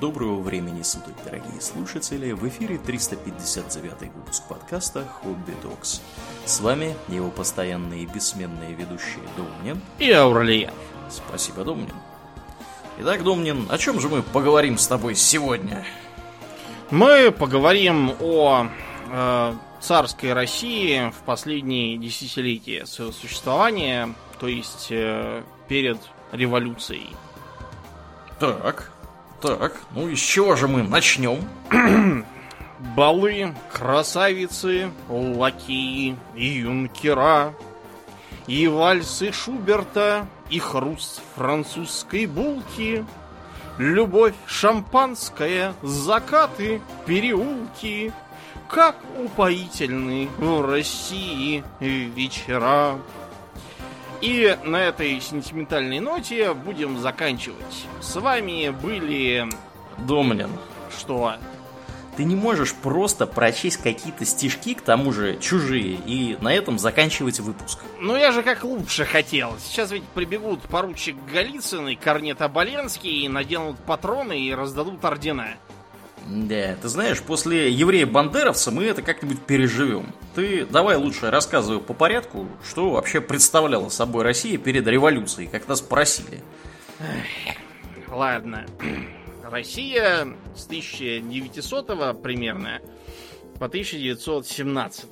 Доброго времени суток, дорогие слушатели! В эфире 359 выпуск подкаста «Хобби Докс». С вами его постоянные и бессменные ведущие Домнин и Аурлиен. Спасибо, Домнин. Итак, Домнин, о чем же мы поговорим с тобой сегодня? Мы поговорим о э, царской России в последние десятилетия своего существования, то есть э, перед революцией. Так, так, ну из чего же мы начнем? Балы, красавицы, лакеи и юнкера, и вальсы Шуберта, и хруст французской булки, любовь шампанская, закаты, переулки, как упоительны в России вечера. И на этой сентиментальной ноте будем заканчивать. С вами были... Домнин. Что? Ты не можешь просто прочесть какие-то стишки, к тому же чужие, и на этом заканчивать выпуск. Ну я же как лучше хотел. Сейчас ведь прибегут поручик Голицын и Корнет Оболенский и наденут патроны и раздадут ордена. Да, ты знаешь, после еврея-бандеровца мы это как-нибудь переживем. Ты давай лучше рассказывай по порядку, что вообще представляла собой Россия перед революцией, как нас просили. Ладно. Россия с 1900 примерно по 1917.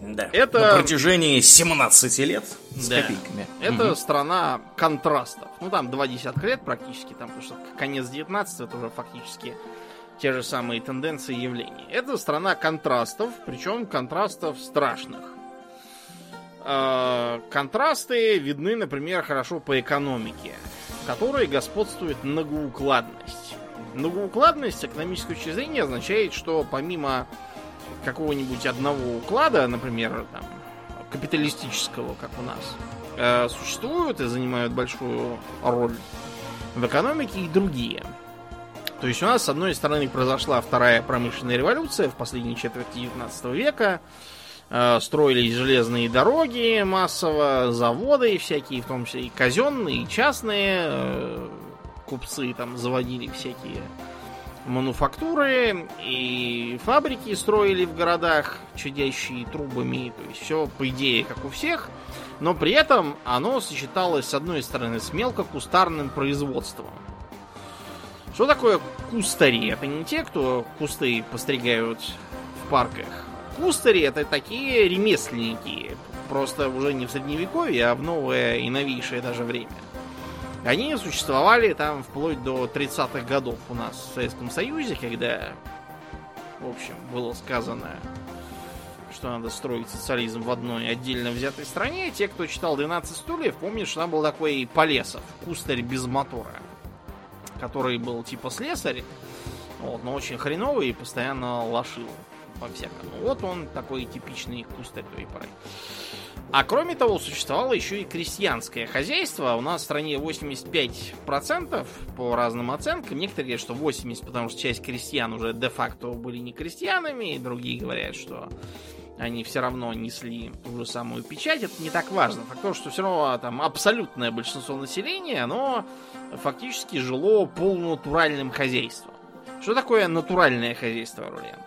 Да. Это... На протяжении 17 лет с да. копейками. Это угу. страна контрастов. Ну, там два десятка лет практически, там, потому что конец 19 это уже фактически те же самые тенденции и явления. Это страна контрастов, причем контрастов страшных. Э, контрасты видны, например, хорошо по экономике, в которой господствует многоукладность. Многоукладность с экономической точки зрения означает, что помимо какого-нибудь одного уклада, например, там, капиталистического, как у нас, э, существуют и занимают большую роль в экономике и другие. То есть у нас, с одной стороны, произошла вторая промышленная революция в последней четверти 19 века. Э, строились железные дороги массово, заводы всякие, в том числе и казенные, и частные. Э, купцы там заводили всякие мануфактуры и фабрики строили в городах, чадящие трубами. То есть все, по идее, как у всех. Но при этом оно сочеталось, с одной стороны, с мелкокустарным производством. Что такое кустари? Это не те, кто кусты постригают в парках. Кустари это такие ремесленники. Просто уже не в средневековье, а в новое и новейшее даже время. Они существовали там вплоть до 30-х годов у нас в Советском Союзе, когда, в общем, было сказано, что надо строить социализм в одной отдельно взятой стране. Те, кто читал 12 стульев, помнят, что там был такой Полесов, кустарь без мотора, который был типа слесарь, вот, но очень хреновый и постоянно лошил по-всякому. Вот он такой типичный кустарь той поры. А кроме того, существовало еще и крестьянское хозяйство. У нас в стране 85% по разным оценкам. Некоторые говорят, что 80%, потому что часть крестьян уже де-факто были не крестьянами. И другие говорят, что они все равно несли ту же самую печать. Это не так важно. Факт то, что все равно там абсолютное большинство населения, оно фактически жило полунатуральным хозяйством. Что такое натуральное хозяйство, Рулен?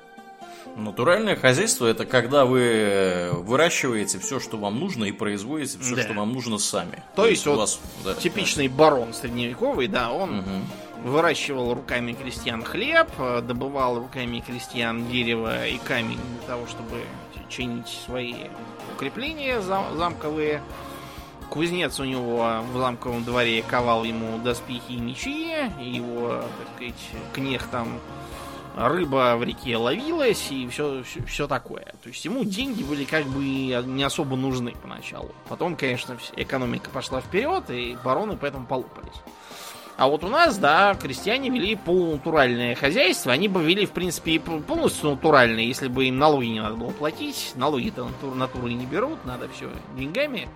Натуральное хозяйство это когда вы э, выращиваете все, что вам нужно, и производите все, да. что вам нужно сами. То, То есть, вот вас, да, типичный да. барон средневековый, да, он угу. выращивал руками крестьян хлеб, э, добывал руками крестьян дерево и камень для того, чтобы чинить свои укрепления зам замковые. Кузнец у него в замковом дворе ковал ему доспехи и мечи, его, так сказать, кнех там рыба в реке ловилась и все, все, все такое. То есть ему деньги были как бы не особо нужны поначалу. Потом, конечно, экономика пошла вперед, и бароны поэтому полупались. А вот у нас, да, крестьяне вели полунатуральное хозяйство. Они бы вели, в принципе, полностью натуральное, если бы им налоги не надо было платить. Налоги-то натур, натуры не берут, надо все деньгами.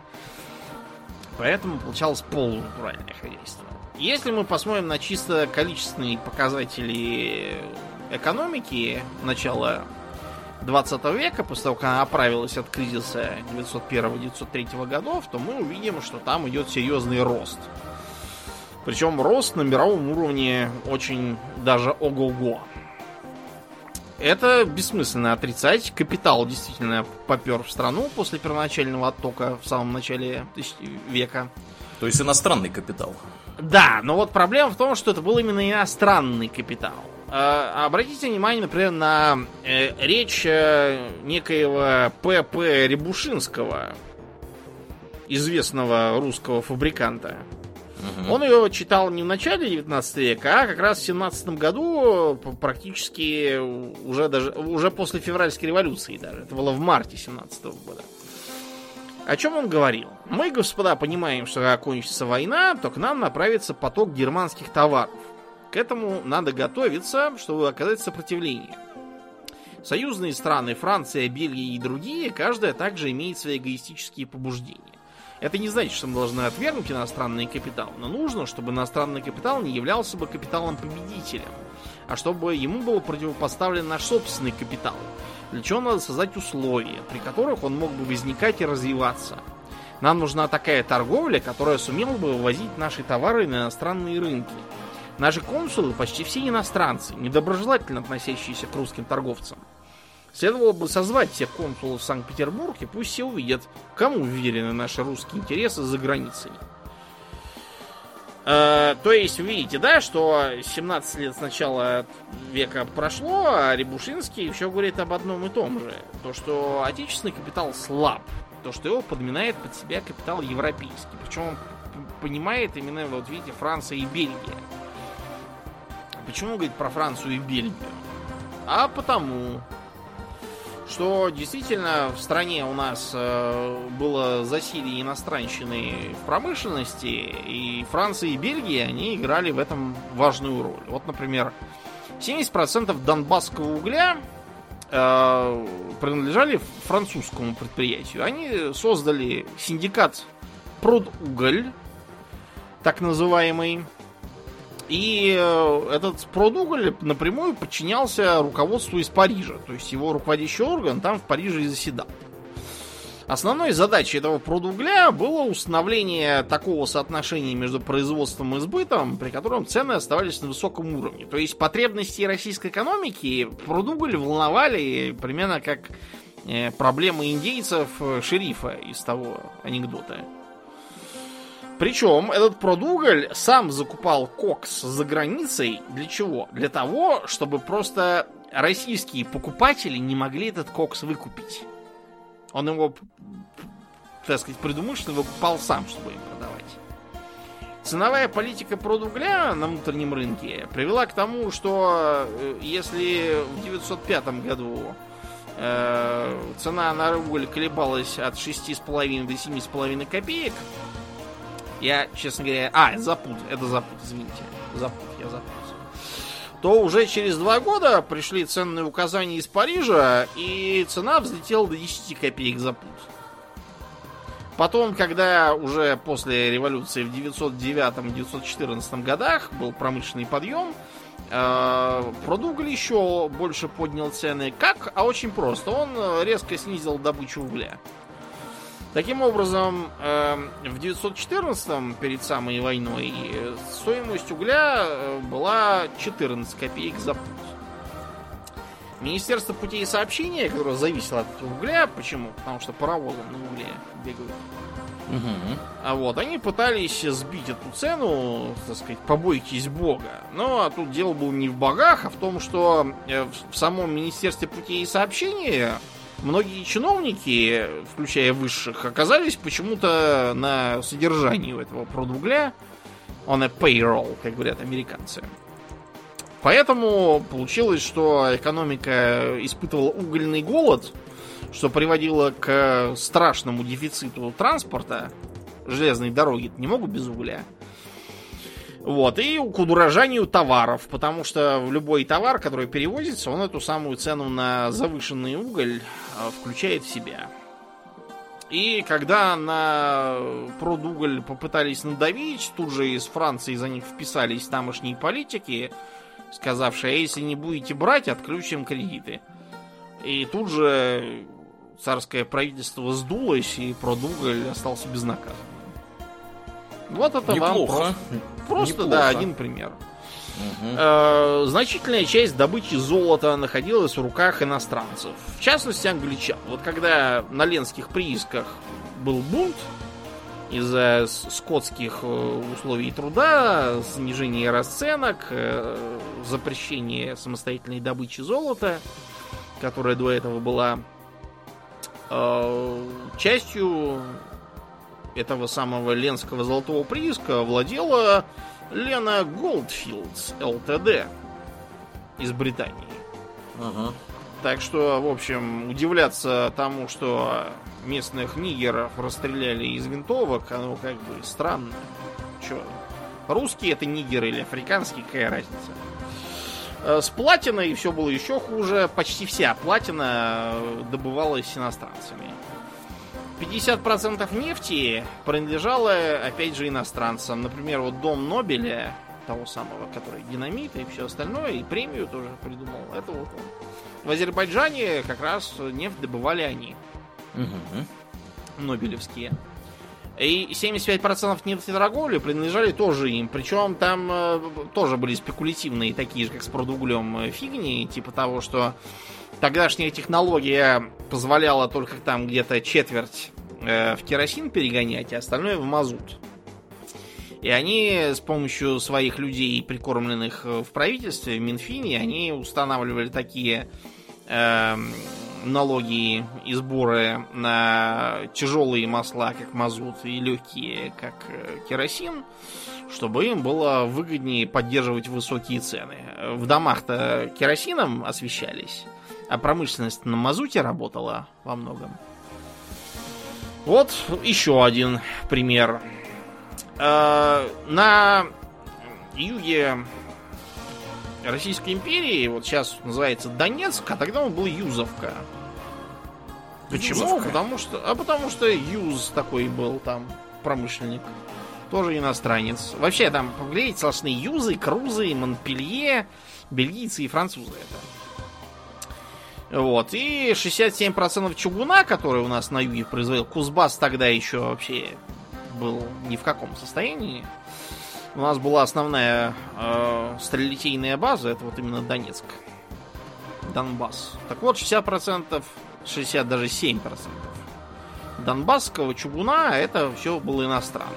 Поэтому получалось полунатуральное хозяйство. Если мы посмотрим на чисто количественные показатели экономики начала 20 века, после того, как она оправилась от кризиса 901-903 годов, то мы увидим, что там идет серьезный рост. Причем рост на мировом уровне очень даже ого-го. Это бессмысленно отрицать. Капитал действительно попер в страну после первоначального оттока в самом начале века. То есть иностранный капитал. Да, но вот проблема в том, что это был именно иностранный капитал. А, обратите внимание, например, на э, речь э, некоего П.П. Рябушинского, известного русского фабриканта. Угу. Он ее читал не в начале 19 века, а как раз в 17 году, практически уже даже уже после февральской революции даже. Это было в марте 17 года. О чем он говорил? Мы, господа, понимаем, что когда кончится война, то к нам направится поток германских товаров. К этому надо готовиться, чтобы оказать сопротивление. Союзные страны, Франция, Бельгия и другие, каждая также имеет свои эгоистические побуждения. Это не значит, что мы должны отвергнуть иностранный капитал, но нужно, чтобы иностранный капитал не являлся бы капиталом победителем, а чтобы ему был противопоставлен наш собственный капитал. Для чего надо создать условия, при которых он мог бы возникать и развиваться. Нам нужна такая торговля, которая сумела бы вывозить наши товары на иностранные рынки. Наши консулы почти все иностранцы, недоброжелательно относящиеся к русским торговцам. Следовало бы созвать всех консулов в Санкт-Петербург, и пусть все увидят, кому уверены наши русские интересы за границей. Э, то есть, видите, да, что 17 лет с начала века прошло, а Рябушинский еще говорит об одном и том же. То, что отечественный капитал слаб. То, что его подминает под себя капитал европейский. Причем он понимает именно, вот видите, Франция и Бельгия. Почему говорит про Францию и Бельгию? А потому, что действительно в стране у нас э, было засилие иностранщины в промышленности, и Франция и Бельгия, они играли в этом важную роль. Вот, например, 70% донбасского угля э, принадлежали французскому предприятию. Они создали синдикат Продуголь, так называемый, и э, этот продуголь напрямую подчинялся руководству из Парижа. То есть его руководящий орган там в Париже и заседал. Основной задачей этого продугля было установление такого соотношения между производством и сбытом, при котором цены оставались на высоком уровне. То есть потребности российской экономики продуголь волновали примерно как э, проблемы индейцев э, шерифа из того анекдота. Причем этот продуголь сам закупал кокс за границей. Для чего? Для того, чтобы просто российские покупатели не могли этот кокс выкупить. Он его, так сказать, предумышленно выкупал сам, чтобы им продавать. Ценовая политика продугля на внутреннем рынке привела к тому, что э, если в 905 году э, цена на уголь колебалась от 6,5 до 7,5 копеек, я, честно говоря... А, запут. Это запут, извините. Запут, я запутался. То уже через два года пришли ценные указания из Парижа, и цена взлетела до 10 копеек за пут. Потом, когда уже после революции в 909-914 годах был промышленный подъем, э, Продуголь еще больше поднял цены. Как? А очень просто. Он резко снизил добычу угля. Таким образом, эм, в 914 перед самой войной, стоимость угля э, была 14 копеек за путь. Министерство путей сообщения, которое зависело от угля, почему? Потому что паровозы на угле бегают. Угу. А вот, они пытались сбить эту цену, так сказать, побойтесь бога. Но тут дело было не в богах, а в том, что э, в самом Министерстве путей сообщения многие чиновники, включая высших, оказались почему-то на содержании у этого продугля. Он a payroll, как говорят американцы. Поэтому получилось, что экономика испытывала угольный голод, что приводило к страшному дефициту транспорта. Железные дороги не могут без угля. Вот, и к удорожанию товаров, потому что любой товар, который перевозится, он эту самую цену на завышенный уголь а, включает в себя. И когда на продуголь попытались надавить, тут же из Франции за них вписались тамошние политики, сказавшие, а если не будете брать, отключим кредиты. И тут же царское правительство сдулось, и продуголь остался безнаказанным. Вот это вам Неплохо. просто, просто Неплохо. да, один пример. Э, значительная часть добычи золота находилась в руках иностранцев. В частности, англичан. Вот когда на ленских приисках был бунт из-за скотских э, условий труда, снижения расценок, э, запрещения самостоятельной добычи золота, которая до этого была частью этого самого ленского золотого прииска владела Лена Голдфилдс ЛТД из Британии. Ага. Так что, в общем, удивляться тому, что местных нигеров расстреляли из винтовок, оно как бы странно. Че, русские это нигеры или африканские, какая разница? Э, С платиной все было еще хуже. Почти вся платина э, добывалась иностранцами. 50% нефти принадлежало, опять же, иностранцам. Например, вот дом Нобеля, того самого, который динамит и все остальное, и премию тоже придумал. Это вот он. В Азербайджане как раз нефть добывали они, Мгм. нобелевские. И 75% нефтеторговли принадлежали тоже им. Причем там э, тоже были спекулятивные, такие же, как с продуглем, э, фигни. Типа того, что тогдашняя технология позволяла только там где-то четверть э, в керосин перегонять, а остальное в мазут. И они с помощью своих людей, прикормленных э, в правительстве, в Минфине, они устанавливали такие эм, налоги и сборы на тяжелые масла, как мазут, и легкие, как э, керосин, чтобы им было выгоднее поддерживать высокие цены. В домах-то керосином освещались, а промышленность на мазуте работала во многом. Вот еще один пример. Э, На юге Российской империи, вот сейчас называется Донецк, а тогда он был Юзовка. Почему? Юзовка? Потому что, а потому что Юз такой был там промышленник, тоже иностранец. Вообще там поглядите, сплошные Юзы, Крузы, Монпелье, бельгийцы и французы это. Вот. И 67% чугуна, который у нас на юге производил, Кузбасс тогда еще вообще был ни в каком состоянии. У нас была основная э, стрелятейная база, это вот именно Донецк. Донбасс. Так вот, 60%, 60 даже 7% донбасского чугуна это все было иностранно.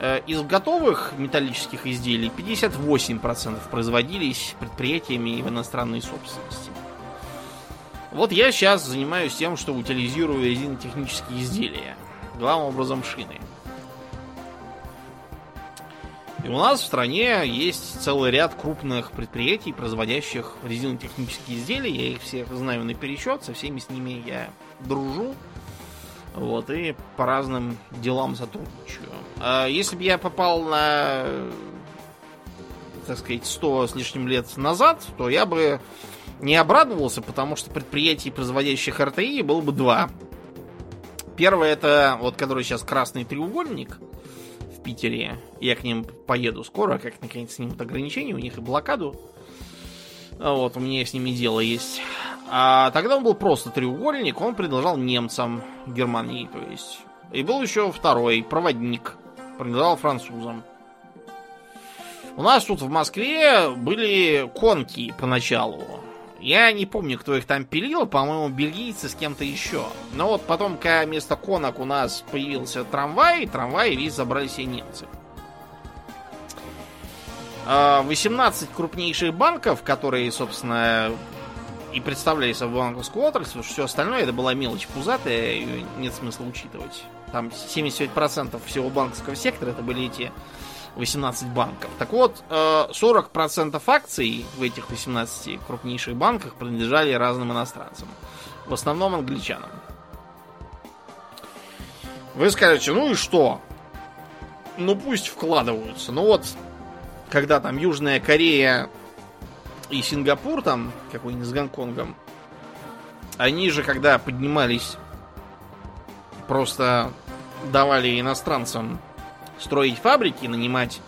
Э, Из готовых металлических изделий 58% производились предприятиями в иностранной собственности. Вот я сейчас занимаюсь тем, что утилизирую резинотехнические изделия. Главным образом шины. И у нас в стране есть целый ряд крупных предприятий, производящих резинотехнические изделия. Я их всех знаю наперечет, со всеми с ними я дружу. Вот, и по разным делам сотрудничаю. А если бы я попал на, так сказать, 100 с лишним лет назад, то я бы не обрадовался, потому что предприятий, производящих РТИ, было бы два. Первое это, вот который сейчас красный треугольник Питере. Я к ним поеду скоро, как наконец снимут ограничения, у них и блокаду. А Вот, у меня с ними дело есть. А тогда он был просто треугольник, он принадлежал немцам Германии, то есть. И был еще второй, проводник, принадлежал французам. У нас тут в Москве были конки поначалу. Я не помню, кто их там пилил, по-моему, бельгийцы с кем-то еще. Но вот потом, когда вместо конок у нас появился трамвай, трамвай весь забрали себе немцы. А 18 крупнейших банков, которые, собственно, и представляли собой банковскую отрасль, все остальное это была мелочь пузатая, ее нет смысла учитывать. Там 75% всего банковского сектора это были эти 18 банков. Так вот, э, 40% акций в этих 18 крупнейших банках принадлежали разным иностранцам. В основном англичанам. Вы скажете, ну и что? Ну пусть вкладываются. Ну вот, когда там Южная Корея и Сингапур, там какой-нибудь с Гонконгом, они же, когда поднимались, просто давали иностранцам строить фабрики, нанимать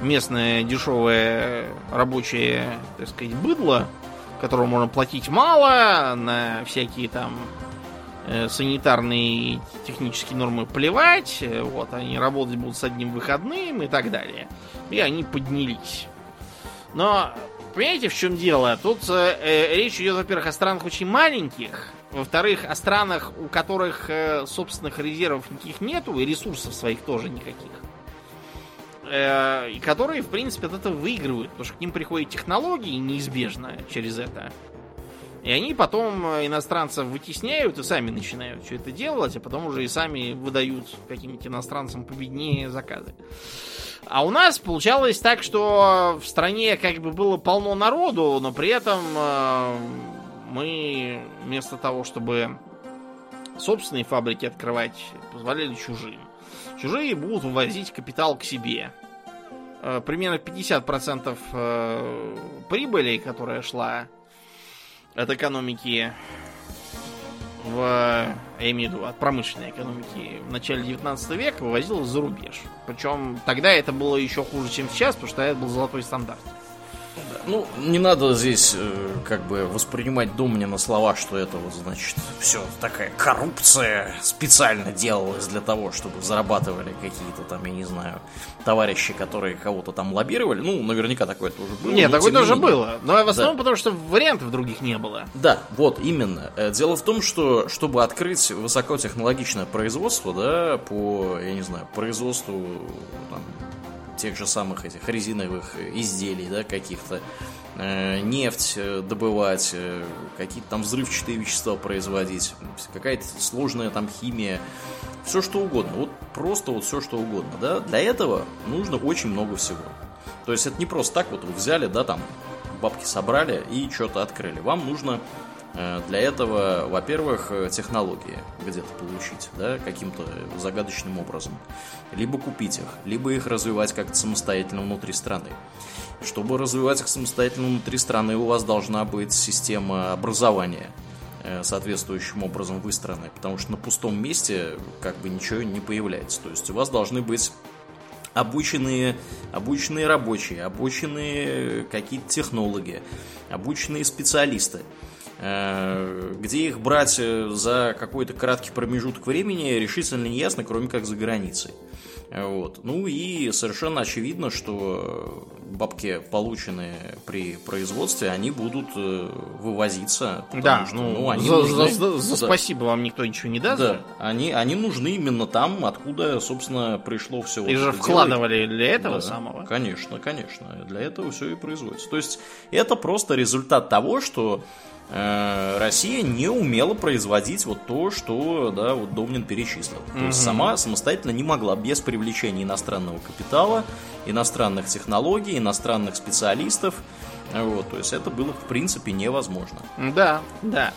местное дешевое рабочее, так сказать, быдло, которому можно платить мало, на всякие там э, санитарные технические нормы плевать, э, вот, они работать будут с одним выходным и так далее. И они поднялись. Но, понимаете, в чем дело? Тут э, э, речь идет, во-первых, о странах очень маленьких, во-вторых, о странах, у которых э, собственных резервов никаких нету, и ресурсов своих тоже никаких. Э, которые, в принципе, от этого выигрывают, потому что к ним приходят технологии неизбежно через это. И они потом э, иностранцев вытесняют и сами начинают все это делать, а потом уже и сами выдают каким-нибудь иностранцам победнее заказы. А у нас получалось так, что в стране как бы было полно народу, но при этом э, мы вместо того, чтобы собственные фабрики открывать, позволяли чужим. Чужие будут вывозить капитал к себе. Э, примерно 50% э, прибыли, которая шла от экономики в, я имею в виду, от промышленной экономики в начале 19 века вывозилась за рубеж. Причем тогда это было еще хуже, чем сейчас, потому что это был золотой стандарт. Ну, не надо здесь э, как бы воспринимать Домни на слова, что это вот, значит, все такая коррупция специально делалась для того, чтобы зарабатывали какие-то там, я не знаю, товарищи, которые кого-то там лоббировали. Ну, наверняка такое тоже было. Нет, такое не тоже менее. было. Но в основном Да. потому, что вариантов других не было. Да, вот именно. Э, Дело в том, что чтобы открыть высокотехнологичное производство, да, по, я не знаю, производству там, тех же самых этих резиновых изделий, да, каких-то, э, нефть э, добывать, э, какие-то там взрывчатые вещества производить, какая-то сложная там химия, все что угодно, вот просто вот все что угодно, да, для этого нужно очень много всего. То есть это не просто так вот вы взяли, да, там бабки собрали и что-то открыли. Вам нужно э, для этого, во-первых, э, технологии где-то получить, да, каким-то загадочным образом. Либо купить их, либо их развивать как-то самостоятельно внутри страны. Чтобы развивать их самостоятельно внутри страны, у вас должна быть система образования э, соответствующим образом выстроенная, потому что на пустом месте как бы ничего не появляется. То есть у вас должны быть обученные, обученные рабочие, обученные какие-то технологи, обученные специалисты. Э, Где их брать э, за какой-то краткий промежуток времени, решительно не ясно, кроме как за границей. Э, Вот. Ну и совершенно очевидно, что бабки, полученные при производстве, они будут вывозиться. Да, что, ну, они за, нужны. за- за Да. спасибо вам никто ничего не даст. Да, они, они нужны именно там, откуда, собственно, пришло все. И же вкладывали для этого самого. Конечно, конечно. Для этого все и производится. То есть это просто результат того, что Россия не умела производить вот то, что да, вот Домнин перечислил. То есть сама самостоятельно не могла без привлечения иностранного капитала, иностранных технологий, иностранных специалистов. Вот, то есть это было в принципе невозможно. Да, да.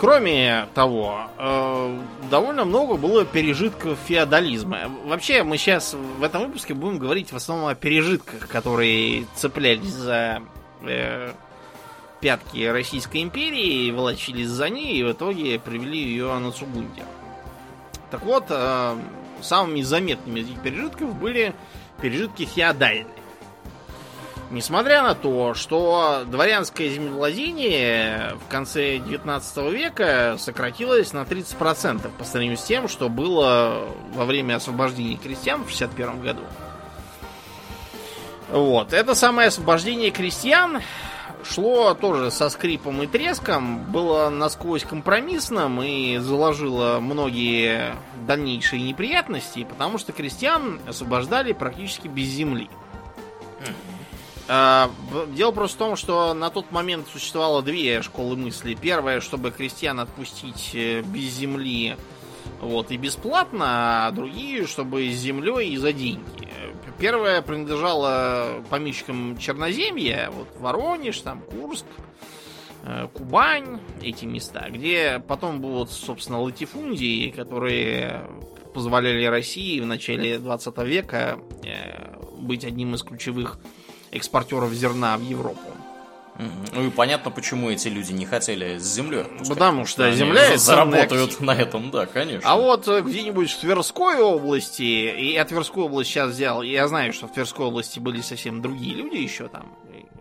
Кроме того, э, довольно много было пережитков феодализма. Вообще, мы сейчас в этом выпуске будем говорить в основном о пережитках, которые цеплялись за э, пятки Российской империи, волочились за ней и в итоге привели ее на Цугунде. Так вот, э, самыми заметными из этих пережитков были пережитки феодальные. Несмотря на то, что дворянское землевладение в конце 19 века сократилось на 30% по сравнению с тем, что было во время освобождения крестьян в 61 году. Вот. Это самое освобождение крестьян шло тоже со скрипом и треском, было насквозь компромиссным и заложило многие дальнейшие неприятности, потому что крестьян освобождали практически без земли. А, Дело просто в том, что на тот момент существовало две школы мысли. Первая, чтобы крестьян отпустить э, без земли вот, и бесплатно, а другие, чтобы с землей и за деньги. Первая принадлежала помещикам Черноземья, вот Воронеж, там Курск, э, Кубань, эти места, где потом будут, собственно, латифундии, которые позволяли России в начале 20 века э, быть одним из ключевых экспортеров зерна в Европу. Ну и понятно, почему эти люди не хотели с землей. отпускать, Потому что они земля заработают актив. на этом, да, конечно. А вот э, где-нибудь в Тверской области, и я Тверскую область сейчас взял, я знаю, что в Тверской области были совсем другие люди еще там,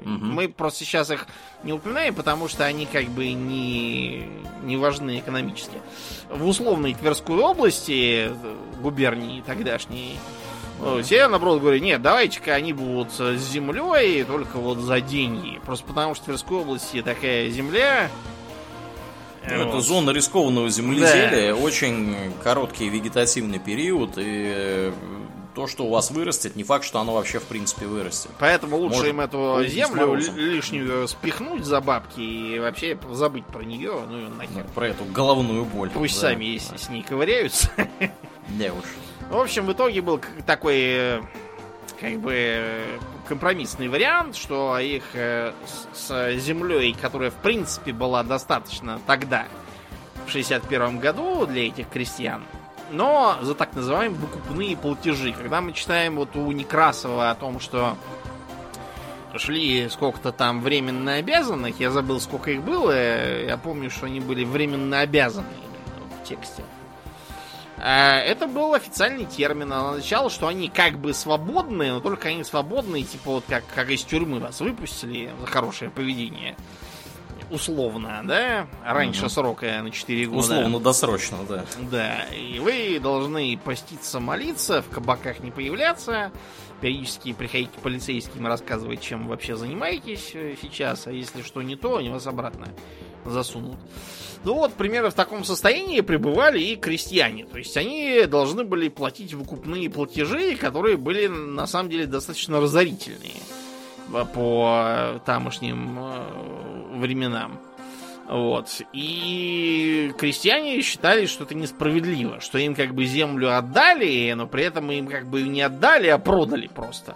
Мгм. Мы просто сейчас их не упоминаем, потому что они как бы не, не важны экономически. В условной Тверской области, э, губернии тогдашней, э, все, наоборот, говорят, нет, давайте-ка они будут с землей, только вот за деньги. Просто потому что в Тверской области такая земля... Ну, э, Это вот. зона рискованного земледелия, очень короткий вегетативный период, и э, то, что у вас вырастет, не факт, что оно вообще в принципе вырастет. Поэтому лучше Может, им эту землю лишнюю спихнуть за бабки и вообще забыть про нее, ну и нахер. Про эту головную боль. Пусть да. сами если с ней ковыряются. Не уж. В общем, в итоге был такой э, как бы э, компромиссный вариант, что их э, с, землей, которая в принципе была достаточно тогда, в 61 году для этих крестьян, но за так называемые выкупные платежи. Когда мы читаем вот у Некрасова о том, что шли сколько-то там временно обязанных, я забыл, сколько их было, я помню, что они были временно обязаны в тексте. Это был официальный термин. Оно означало, что они как бы свободные, но только они свободные, типа вот как, как из тюрьмы вас выпустили за хорошее поведение. Условно, да? Раньше Мгм. срока на 4 года. Условно-досрочно, да. Да, и вы должны поститься, молиться, в кабаках не появляться, периодически приходить к полицейским и рассказывать, чем вы вообще занимаетесь э, сейчас, а если что не то, они вас обратно засунут. Ну вот, примерно в таком состоянии пребывали и крестьяне. То есть они должны были платить выкупные платежи, которые были на самом деле достаточно разорительные по тамошним э, временам. Вот. И крестьяне считали, что это несправедливо, что им как бы землю отдали, но при этом им как бы не отдали, а продали просто.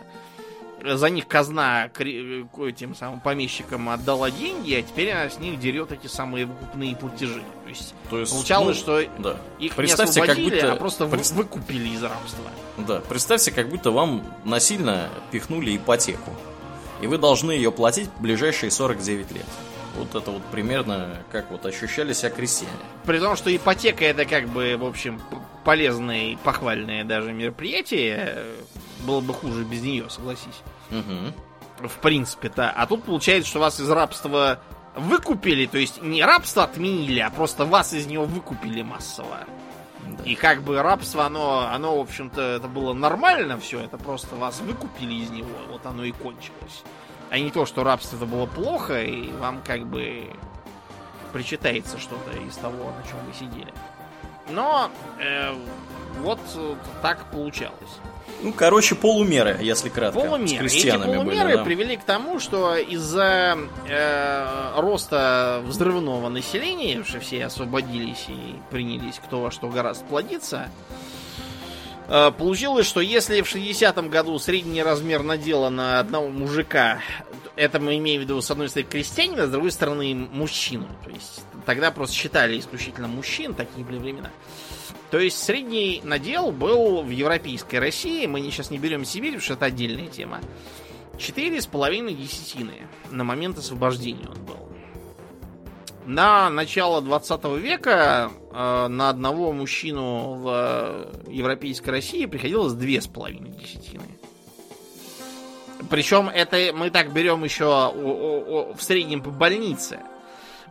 За них казна кре- этим самым помещикам отдала деньги, а теперь она с них дерет эти самые выкупные платежи. То есть То есть, получалось, ну, что Да. их Представьте, не как будто- а просто пред- выкупили из рабства. Да, представьте, как будто вам насильно пихнули ипотеку. И вы должны ее платить в ближайшие 49 лет. Вот это вот примерно как вот ощущали себя крестьяне. При том, что ипотека это как бы, в общем, полезное и похвальное даже мероприятие. Было бы хуже без нее, согласись. Угу. В принципе-то. А тут получается, что вас из рабства выкупили, то есть не рабство отменили, а просто вас из него выкупили массово. Да. И как бы рабство, оно, оно, в общем-то, это было нормально все, это просто вас выкупили из него, вот оно и кончилось. А не то, что рабство это было плохо, и вам как бы причитается что-то из того, на чем вы сидели. Но э, вот э, так получалось. Ну, короче, полумеры, если кратко. С Полумеры. Эти крестьянами полумеры были, да. привели к тому, что из-за э, роста взрывного населения, что все освободились и принялись кто во что гораздо плодиться, э, получилось, что если в 60-м году средний размер надела на одного мужика, это мы имеем в виду, с одной стороны, крестьянина, с другой стороны, мужчину. То есть тогда просто считали исключительно мужчин, такие были времена. То есть средний надел был в европейской России, мы сейчас не берем Сибирь, потому что это отдельная тема, четыре с половиной десятины на момент освобождения он был. На начало 20 века э, на одного мужчину в э, европейской России приходилось две с половиной десятины. Причем это мы так берем еще в среднем по больнице.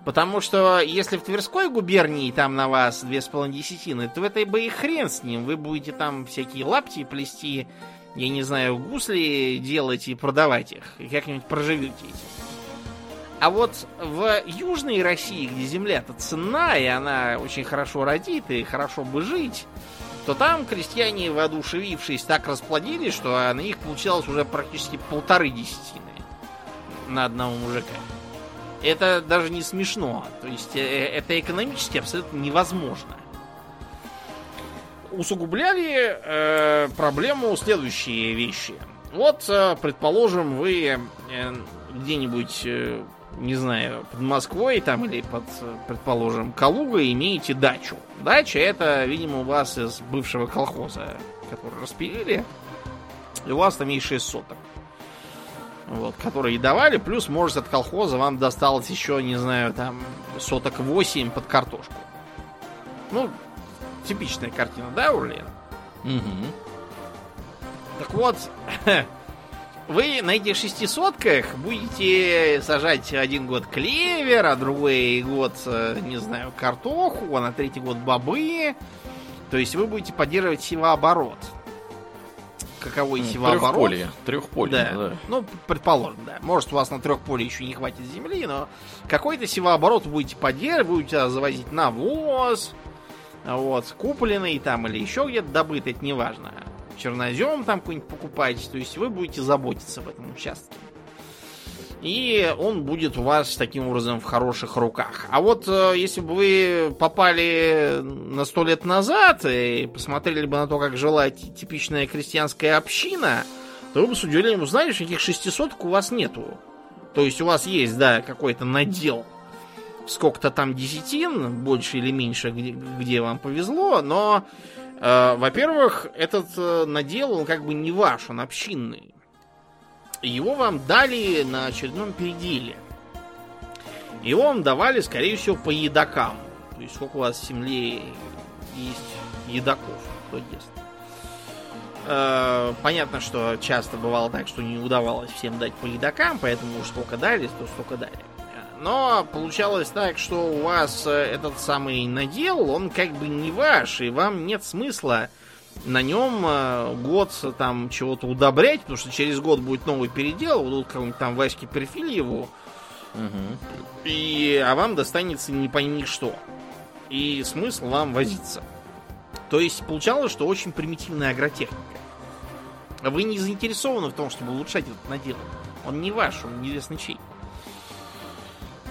Потому что если в Тверской губернии там на вас две с половиной десятины, то в этой бы и хрен с ним. Вы будете там всякие лапти плести, я не знаю, гусли делать и продавать их. И как-нибудь проживете этим. А вот в Южной России, где земля-то ценна, и она очень хорошо родит, и хорошо бы жить, то там крестьяне, воодушевившись, так расплодились, что на них получалось уже практически полторы десятины на одного мужика. Это даже не смешно. То есть э, это экономически абсолютно невозможно. Усугубляли э, проблему следующие вещи. Вот, э, предположим, вы э, где-нибудь, не знаю, под Москвой там или под, предположим, Калугой имеете дачу. Дача это, видимо, у вас из бывшего колхоза, который распилили. И у вас там есть 6 соток. Вот, которые давали, плюс, может, от колхоза вам досталось еще, не знаю, там, соток 8 под картошку. Ну, типичная картина, да, Урлен? Мгм. Так вот, вы на этих шестисотках будете сажать один год клевер, а другой год, э, не знаю, картоху, а на третий год бобы. То есть вы будете поддерживать севооборот. Каковой севооборот? Трехполе. Трехполе, Да. да. Ну, предположим, да. Может, у вас на трех поле еще не хватит земли, но какой-то севооборот будете поддерживать, будете завозить навоз, вот, купленный там или еще где-то добытый, это неважно. Чернозем там какой-нибудь покупать, то есть вы будете заботиться об этом участке. И он будет у вас таким образом в хороших руках. А вот э, если бы вы попали на сто лет назад и посмотрели бы на то, как жила ти- типичная крестьянская община, то вы бы с удивлением узнали, что этих шестисоток у вас нету. То есть у вас есть, да, какой-то надел сколько-то там десятин, больше или меньше, где, где вам повезло, но, э, во-первых, этот э, надел, он как бы не ваш, он общинный. Его вам дали на очередном переделе. Его вам давали, скорее всего, по едокам. То есть сколько у вас в земле есть едоков, кто ест. Э, Понятно, что часто бывало так, что не удавалось всем дать по едокам, поэтому уж сколько дали, то столько дали. Но получалось так, что у вас э, этот самый надел, он как бы не ваш, и вам нет смысла на нем э, год там чего-то удобрять, потому что через год будет новый передел, будут какого-нибудь там Ваське Перфильеву, Мгм. и, а вам достанется не пойми что. И смысл вам возиться. То есть получалось, что очень примитивная агротехника. Вы не заинтересованы в том, чтобы улучшать этот надел. Он не ваш, он неизвестно чей.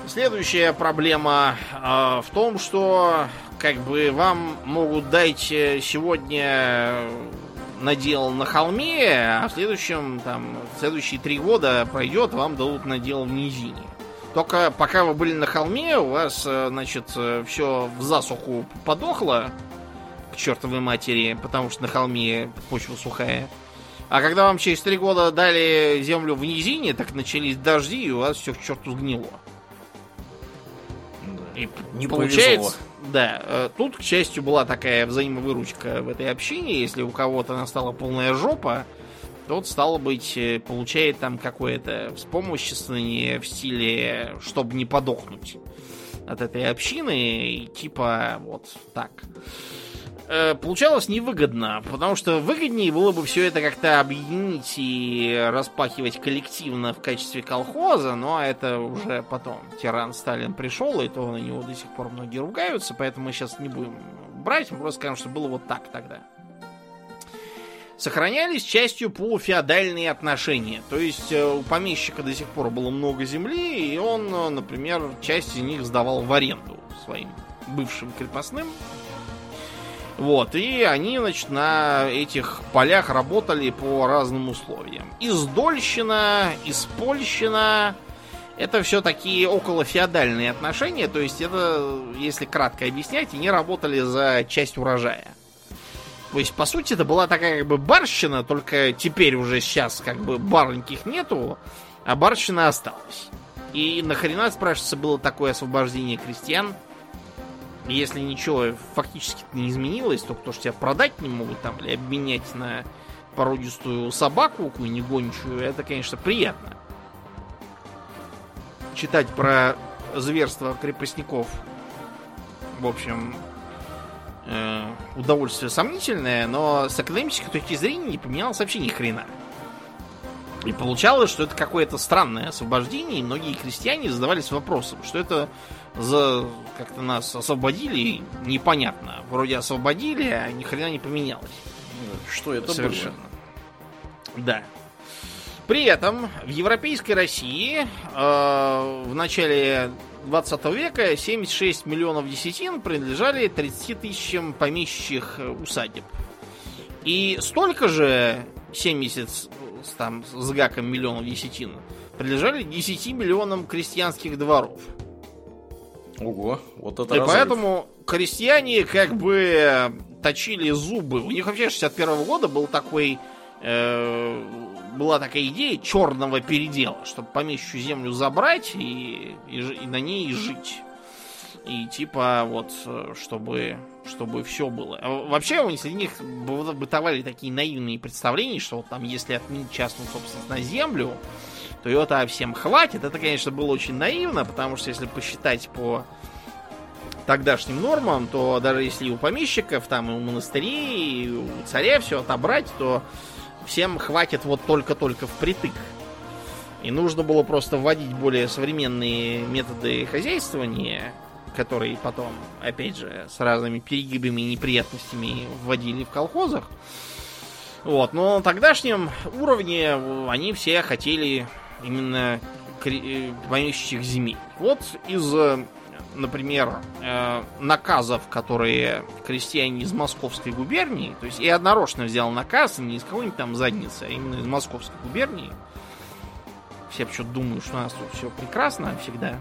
Следующая проблема э, в том, что как бы вам могут дать э, сегодня надел на холме, а в следующем, там, в следующие три года пройдет, вам дадут надел в низине. Только пока вы были на холме, у вас, э, значит, все в засуху подохло к чертовой матери, потому что на холме почва сухая. А когда вам через три года дали землю в низине, так начались дожди, и у вас все к черту сгнило. И Не получается, повезло. да, э, тут, к счастью, была такая взаимовыручка в этой общине. Если у кого-то настала полная жопа, тот, стало быть, э, получает там какое-то вспомоществование в стиле, чтобы не подохнуть от этой общины, и типа вот так. Э, Получалось невыгодно, потому что выгоднее было бы все это как-то объединить и распахивать коллективно в качестве колхоза, но это уже потом тиран Сталин пришел, и то на него до сих пор многие ругаются, поэтому мы сейчас не будем брать, мы просто скажем, что было вот так тогда. Сохранялись частью полуфеодальные отношения. То есть э, у помещика до сих пор было много земли, и он, э, например, часть из них сдавал в аренду своим бывшим крепостным. Вот, и они, значит, на этих полях работали по разным условиям. Издольщина, Испольщина, это все такие околофеодальные отношения, то есть это, если кратко объяснять, они работали за часть урожая. То есть, по сути, это была такая как бы барщина, только теперь уже сейчас как бы бароньких нету, а барщина осталась. И нахрена, спрашивается, было такое освобождение крестьян? Если ничего фактически не изменилось, то кто ж тебя продать не могут там или обменять на породистую собаку какую-нибудь гончую, это, конечно, приятно. Читать про зверство крепостников, в общем, э, удовольствие сомнительное, но с экономической точки зрения не поменялось вообще ни хрена. И получалось, что это какое-то странное освобождение, и многие крестьяне задавались вопросом, что это за как-то нас освободили, непонятно. Вроде освободили, а ни хрена не поменялось. Что это Совершенно. Да. При этом в европейской России э, в начале 20 века 76 миллионов десятин принадлежали 30 тысячам помещичьих э, усадеб. И столько же 70 с, там, с гаком миллионов десятин принадлежали 10 миллионам крестьянских дворов. Ого, вот это И разрыв. поэтому крестьяне как бы точили зубы. У них вообще 61 года был такой, э, была такая идея черного передела, чтобы помещую землю забрать и, и, и на ней жить. И типа вот, чтобы, чтобы все было. А вообще, среди них бытовали такие наивные представления, что вот там, если отменить частную собственность на землю, то ее-то всем хватит. Это, конечно, было очень наивно, потому что если посчитать по тогдашним нормам, то даже если у помещиков, там и у монастырей, и у царя все отобрать, то всем хватит вот только-только впритык. И нужно было просто вводить более современные методы хозяйствования, которые потом, опять же, с разными перегибами и неприятностями вводили в колхозах. Вот, но на тогдашнем уровне они все хотели именно э, помещичьих земель. Вот из, например, э, наказов, которые крестьяне из Московской губернии, то есть я однорочно взял наказ не из какой-нибудь там задницы, а именно из Московской губернии. Все почему-то думают, что у нас тут все прекрасно всегда.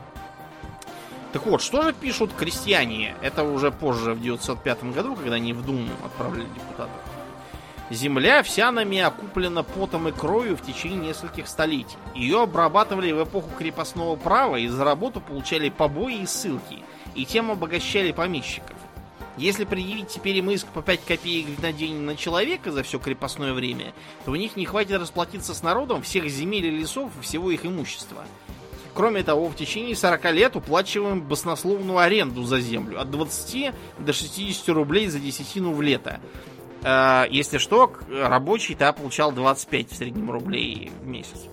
Так вот, что же пишут крестьяне? Это уже позже, в 905 году, когда они в Думу отправляли депутатов. Земля вся нами окуплена потом и кровью в течение нескольких столетий. Ее обрабатывали в эпоху крепостного права и за работу получали побои и ссылки, и тем обогащали помещиков. Если предъявить теперь им иск по 5 копеек на день на человека за все крепостное время, то у них не хватит расплатиться с народом всех земель и лесов и всего их имущества. Кроме того, в течение 40 лет уплачиваем баснословную аренду за землю от 20 до 60 рублей за десятину в лето. Э, если что, рабочий-то получал 25 в среднем рублей в месяц.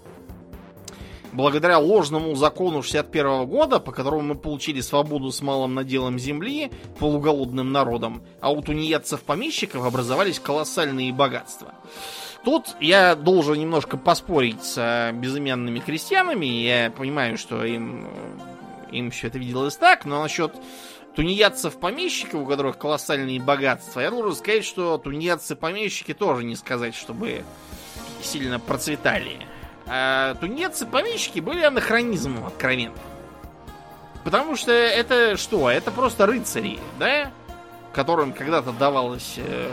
Благодаря ложному закону 61 года, по которому мы получили свободу с малым наделом земли полуголодным народом, а у тунеядцев-помещиков образовались колоссальные богатства. Тут я должен немножко поспорить с безымянными крестьянами. Я понимаю, что им, им все это виделось так, но насчет тунеядцев-помещиков, у которых колоссальные богатства, я должен сказать, что тунеядцы-помещики тоже не сказать, чтобы сильно процветали. А тунеядцы-помещики были анахронизмом откровенно. Потому что это что? Это просто рыцари, да? Которым когда-то давалось э,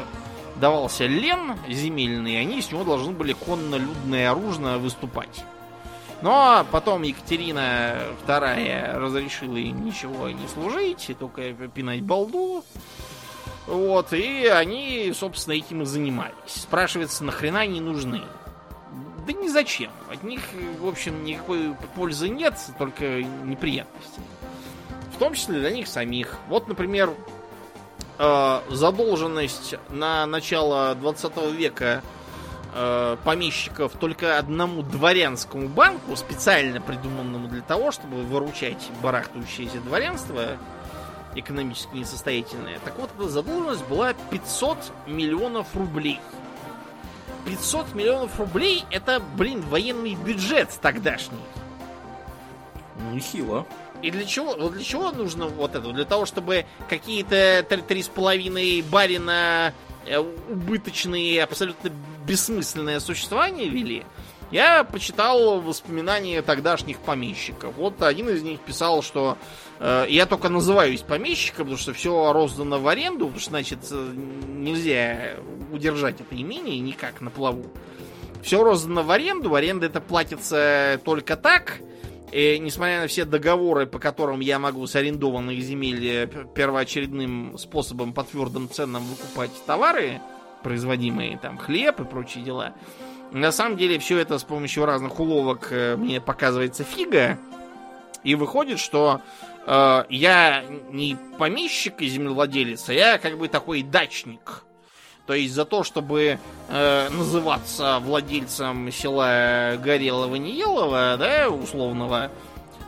давался лен земельный, они с него должны были конно-людно и оружно выступать. Но потом Екатерина II разрешила им ничего не служить, и только пинать балду. Вот, и они, собственно, этим и занимались. Спрашивается, нахрена они нужны? Да ни зачем. От них, в общем, никакой пользы нет, только неприятности. В том числе для них самих. Вот, например, задолженность на начало 20 века э, помещиков только одному дворянскому банку, специально придуманному для того, чтобы выручать барахтающееся дворянство экономически несостоятельное. Так вот, эта задолженность была 500 миллионов рублей. 500 миллионов рублей это, блин, военный бюджет тогдашний. Нехило. И для чего, вот для чего нужно вот это? Для того, чтобы какие-то три с половиной барина э, убыточные, абсолютно бессмысленное существование вели? Я почитал воспоминания тогдашних помещиков. Вот один из них писал, что э, я только называюсь помещиком, потому что все роздано в аренду, потому что, значит, э, нельзя удержать это имение никак на плаву. Все роздано в аренду, аренда это платится только так, и, несмотря на все договоры, по которым я могу с арендованных земель э, первоочередным способом по твердым ценам выкупать товары, производимые, там, хлеб и прочие дела, на самом деле все это с помощью разных уловок э, мне показывается фига. И выходит, что э, я не помещик и землевладелец, а я как бы такой дачник. То есть за то, чтобы э, называться владельцем села Горелого-Неелова, да, условного,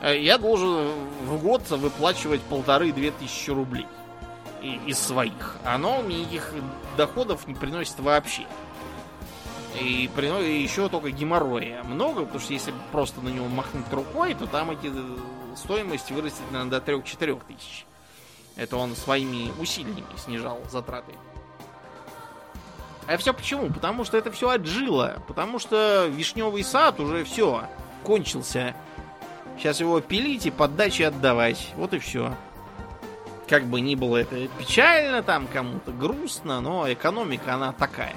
э, я должен в год выплачивать полторы-две тысячи рублей из своих. Оно мне никаких доходов не приносит вообще. И приносит еще только геморроя много, потому что если просто на него махнуть рукой, то там эти э, стоимость вырастет, наверное, до 3-4 тысяч. Это он своими усилиями снижал затраты. А все почему? Потому что это все отжило. Потому что вишневый сад уже все, кончился. Сейчас его пилить и поддачи отдавать. Вот и все. Как бы ни было это печально, там кому-то грустно, но экономика она такая.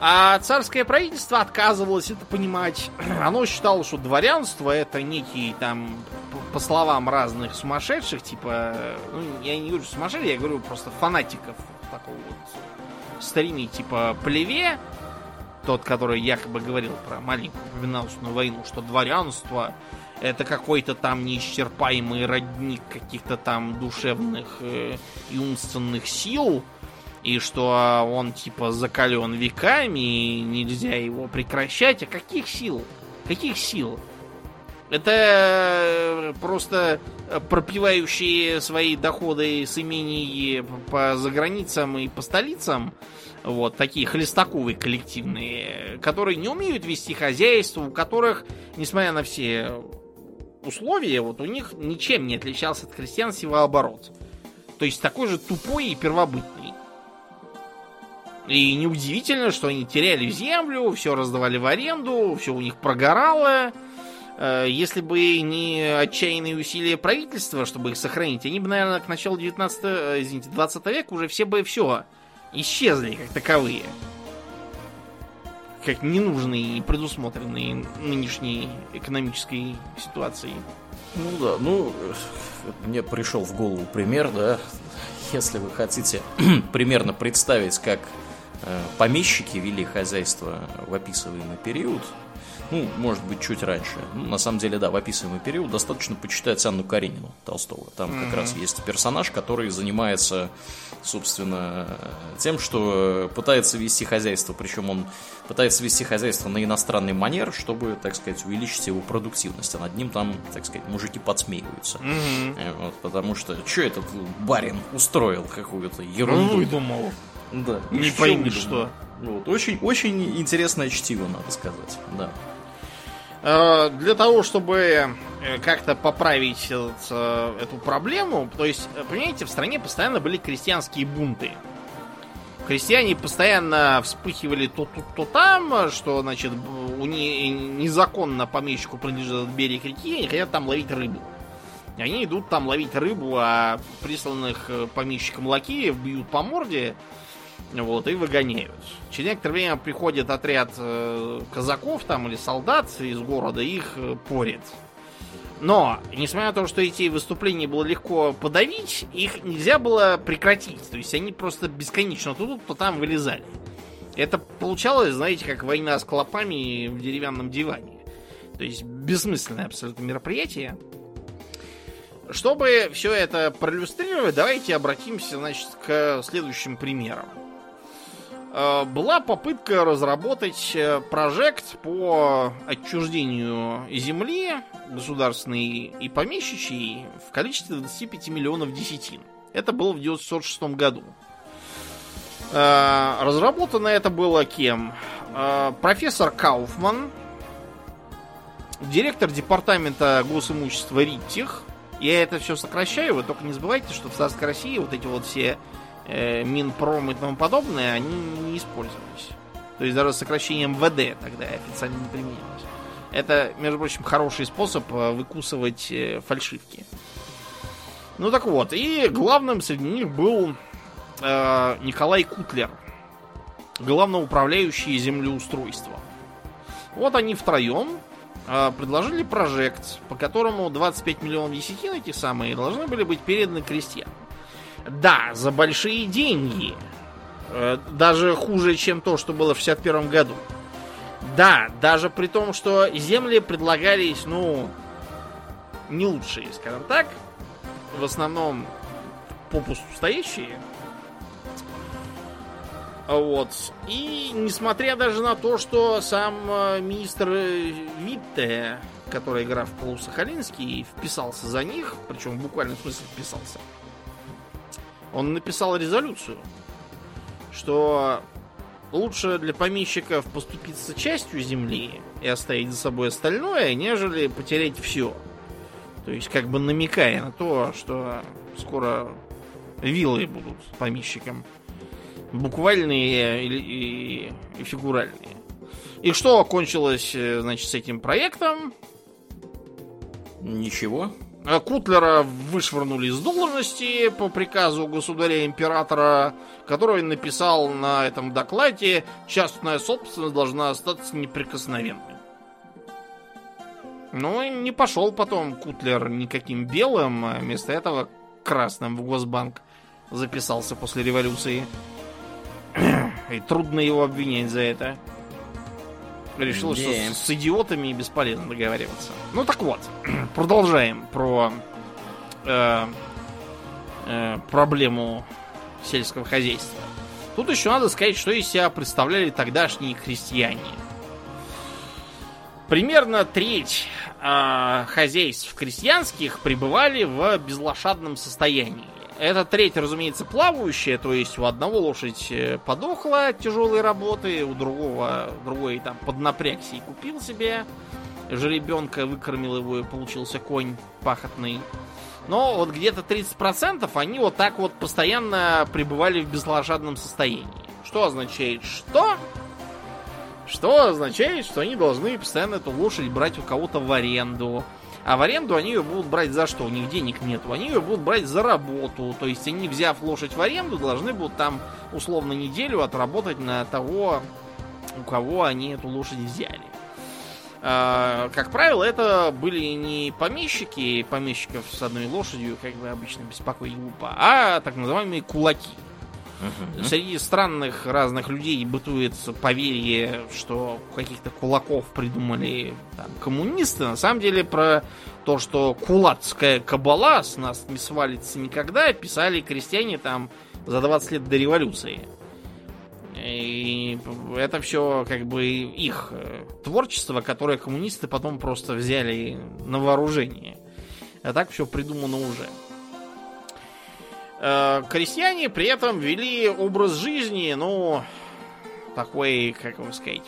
А царское правительство отказывалось это понимать. Оно считало, что дворянство это некий там по словам разных сумасшедших, типа, ну, я не говорю сумасшедших, я говорю просто фанатиков такого вот стриме, типа Плеве, тот, который якобы говорил про маленькую победоносную войну, что дворянство это какой-то там неисчерпаемый родник каких-то там душевных э, умственных сил, и что он типа закален веками, и нельзя его прекращать. А каких сил? Каких сил? Это э, просто пропивающие свои доходы с имений по заграницам и по столицам вот такие хлестаковые коллективные, которые не умеют вести хозяйство, у которых, несмотря на все условия, вот у них ничем не отличался от крестьян севооборот. То есть такой же тупой и первобытный. И неудивительно, что они теряли землю, все раздавали в аренду, все у них прогорало. Э, если бы не отчаянные усилия правительства, чтобы их сохранить, они бы, наверное, к началу 19, э, извините, 20 века уже все бы все исчезли как таковые. Как ненужные и предусмотренные нынешней экономической ситуацией. Ну да, ну, мне пришел в голову пример, да, если вы хотите примерно представить, как э, помещики вели хозяйство в описываемый период, ну, может быть, чуть раньше. Ну, на самом деле, да, в описываемый период достаточно почитать Анну Каренину Толстого. Там mm-hmm. как раз есть персонаж, который занимается, собственно, тем, что пытается вести хозяйство, причем он пытается вести хозяйство на иностранный манер, чтобы, так сказать, увеличить его продуктивность. А над ним там, так сказать, мужики подсмеиваются. Mm-hmm. Вот, потому что, что этот барин устроил какую-то ерунду? Выдумал. Да. Не пойми что. Вот. Очень, очень интересное чтиво, надо сказать. Да. Э, для того, чтобы э, как-то поправить этот, э, эту проблему, то есть, понимаете, в стране постоянно были крестьянские бунты. Крестьяне постоянно вспыхивали то тут, то там, что, значит, у не, незаконно помещику принадлежит берег реки, они хотят там ловить рыбу. И они идут там ловить рыбу, а присланных помещикам лакеев бьют по морде, вот, и выгоняют. Через некоторое время приходит отряд э, казаков там или солдат из города, их э, порит. Но, несмотря на то, что эти выступления было легко подавить, их нельзя было прекратить. То есть они просто бесконечно то тут, то там вылезали. Это получалось, знаете, как война с клопами в деревянном диване. То есть бессмысленное абсолютно мероприятие. Чтобы все это проиллюстрировать, давайте обратимся, значит, к следующим примерам. Э, была попытка разработать э, проект по отчуждению земли государственной и помещичьей в количестве 25 миллионов десятин. Это было в 1906 году. Э, разработано это было кем? Профессор Кауфман, директор департамента госимущества Риттих. Я это все сокращаю, вы только не забывайте, что в Царской России вот эти вот все э, Минпром и тому подобное, они не использовались. То есть даже сокращение МВД тогда официально не применялось. Это, между прочим, хороший способ э, выкусывать э, фальшивки. Ну так вот, и главным среди них был э, Николай Кутлер, главноуправляющий землеустройством. Вот они втроем э, предложили проект, по которому 25 миллионов десятин эти самые должны были быть переданы крестьянам. Да, за большие деньги. Э, даже хуже, чем то, что было в 61 году. Да, даже при том, что земли предлагались, ну, не лучшие, скажем так. В основном попусту стоящие. Вот. И несмотря даже на то, что сам э, министр Витте, который граф Полусахалинский, вписался за них, причем в буквальном смысле вписался, он написал резолюцию, что лучше для помещиков поступиться частью земли и оставить за собой остальное, нежели потерять все. То есть, как бы намекая на то, что скоро виллы будут помещикам. Буквальные и, и, и фигуральные. И что окончилось, э, значит, с этим проектом? Ничего. Э, Кутлера вышвырнули из должности по приказу государя-императора, который написал на этом докладе «Частная собственность должна остаться неприкосновенной». Ну, не пошел потом Кутлер никаким белым, а вместо этого красным в Госбанк записался после революции. И трудно его обвинять за это. Решил, что Да. с, с идиотами бесполезно договариваться. Ну так вот, продолжаем про э, э, проблему сельского хозяйства. Тут еще надо сказать, что из себя представляли тогдашние крестьяне. Примерно треть э, хозяйств крестьянских пребывали в безлошадном состоянии. Эта треть, разумеется, плавающая, то есть у одного лошадь э, подохла от тяжелой работы, у другого другой там поднапрягся и купил себе жеребенка, выкормил его и получился конь пахотный. Но вот где-то 30% они вот так вот постоянно пребывали в безлошадном состоянии. Что означает что? Что означает, что они должны постоянно эту лошадь брать у кого-то в аренду. А в аренду они ее будут брать за что? У них денег нету. Они ее будут брать за работу. То есть они, взяв лошадь в аренду, должны будут там условно неделю отработать на того, у кого они эту лошадь взяли. А, Как правило, это были не помещики, помещиков с одной лошадью, как бы обычно беспокоить глупо, а так называемые кулаки. Среди странных разных людей бытует поверье, что каких-то кулаков придумали там, коммунисты. На самом деле про то, что кулацкая кабала с нас не свалится никогда, писали крестьяне там за 20 лет до революции. И это все как бы их э, творчество, которое коммунисты потом просто взяли на вооружение. А так все придумано уже. Э, Крестьяне при этом вели образ жизни, ну, такой, как вам сказать,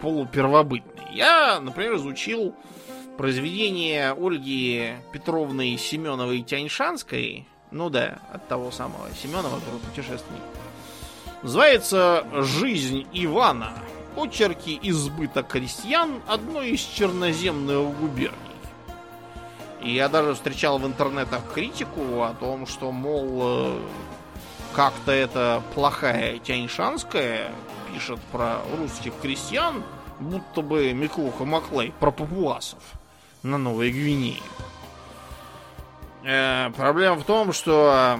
полупервобытный. Я, например, изучил произведение Ольги Петровны Семеновой Тяньшанской, ну да, от того самого Семенова, который путешественник. Называется «Жизнь Ивана. Очерки избыта крестьян одной из черноземных губерний». И я даже встречал в интернетах критику о том, что, мол, э, как-то это плохая Тяньшанская пишет про русских крестьян, будто бы Миклуха Маклей про папуасов на Новой Гвинее. Э, проблема в том, что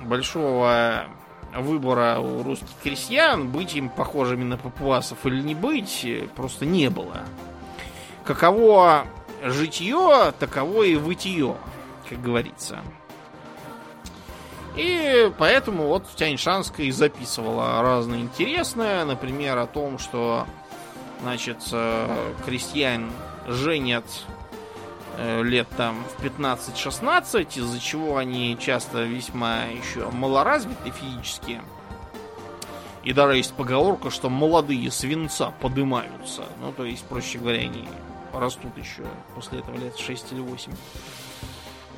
большого выбора у русских крестьян, быть им похожими на папуасов или не быть, э, просто не было. Каково житье, таково и вытье, как говорится. И поэтому вот Тяньшанская и записывала разное интересное, например, о том, что, значит, э, крестьян женят э, лет там в 15-16, из-за чего они часто весьма еще малоразвиты физически. И даже есть поговорка, что молодые свинца подымаются. Ну, то есть, проще говоря, они растут еще после этого лет 6 или 8.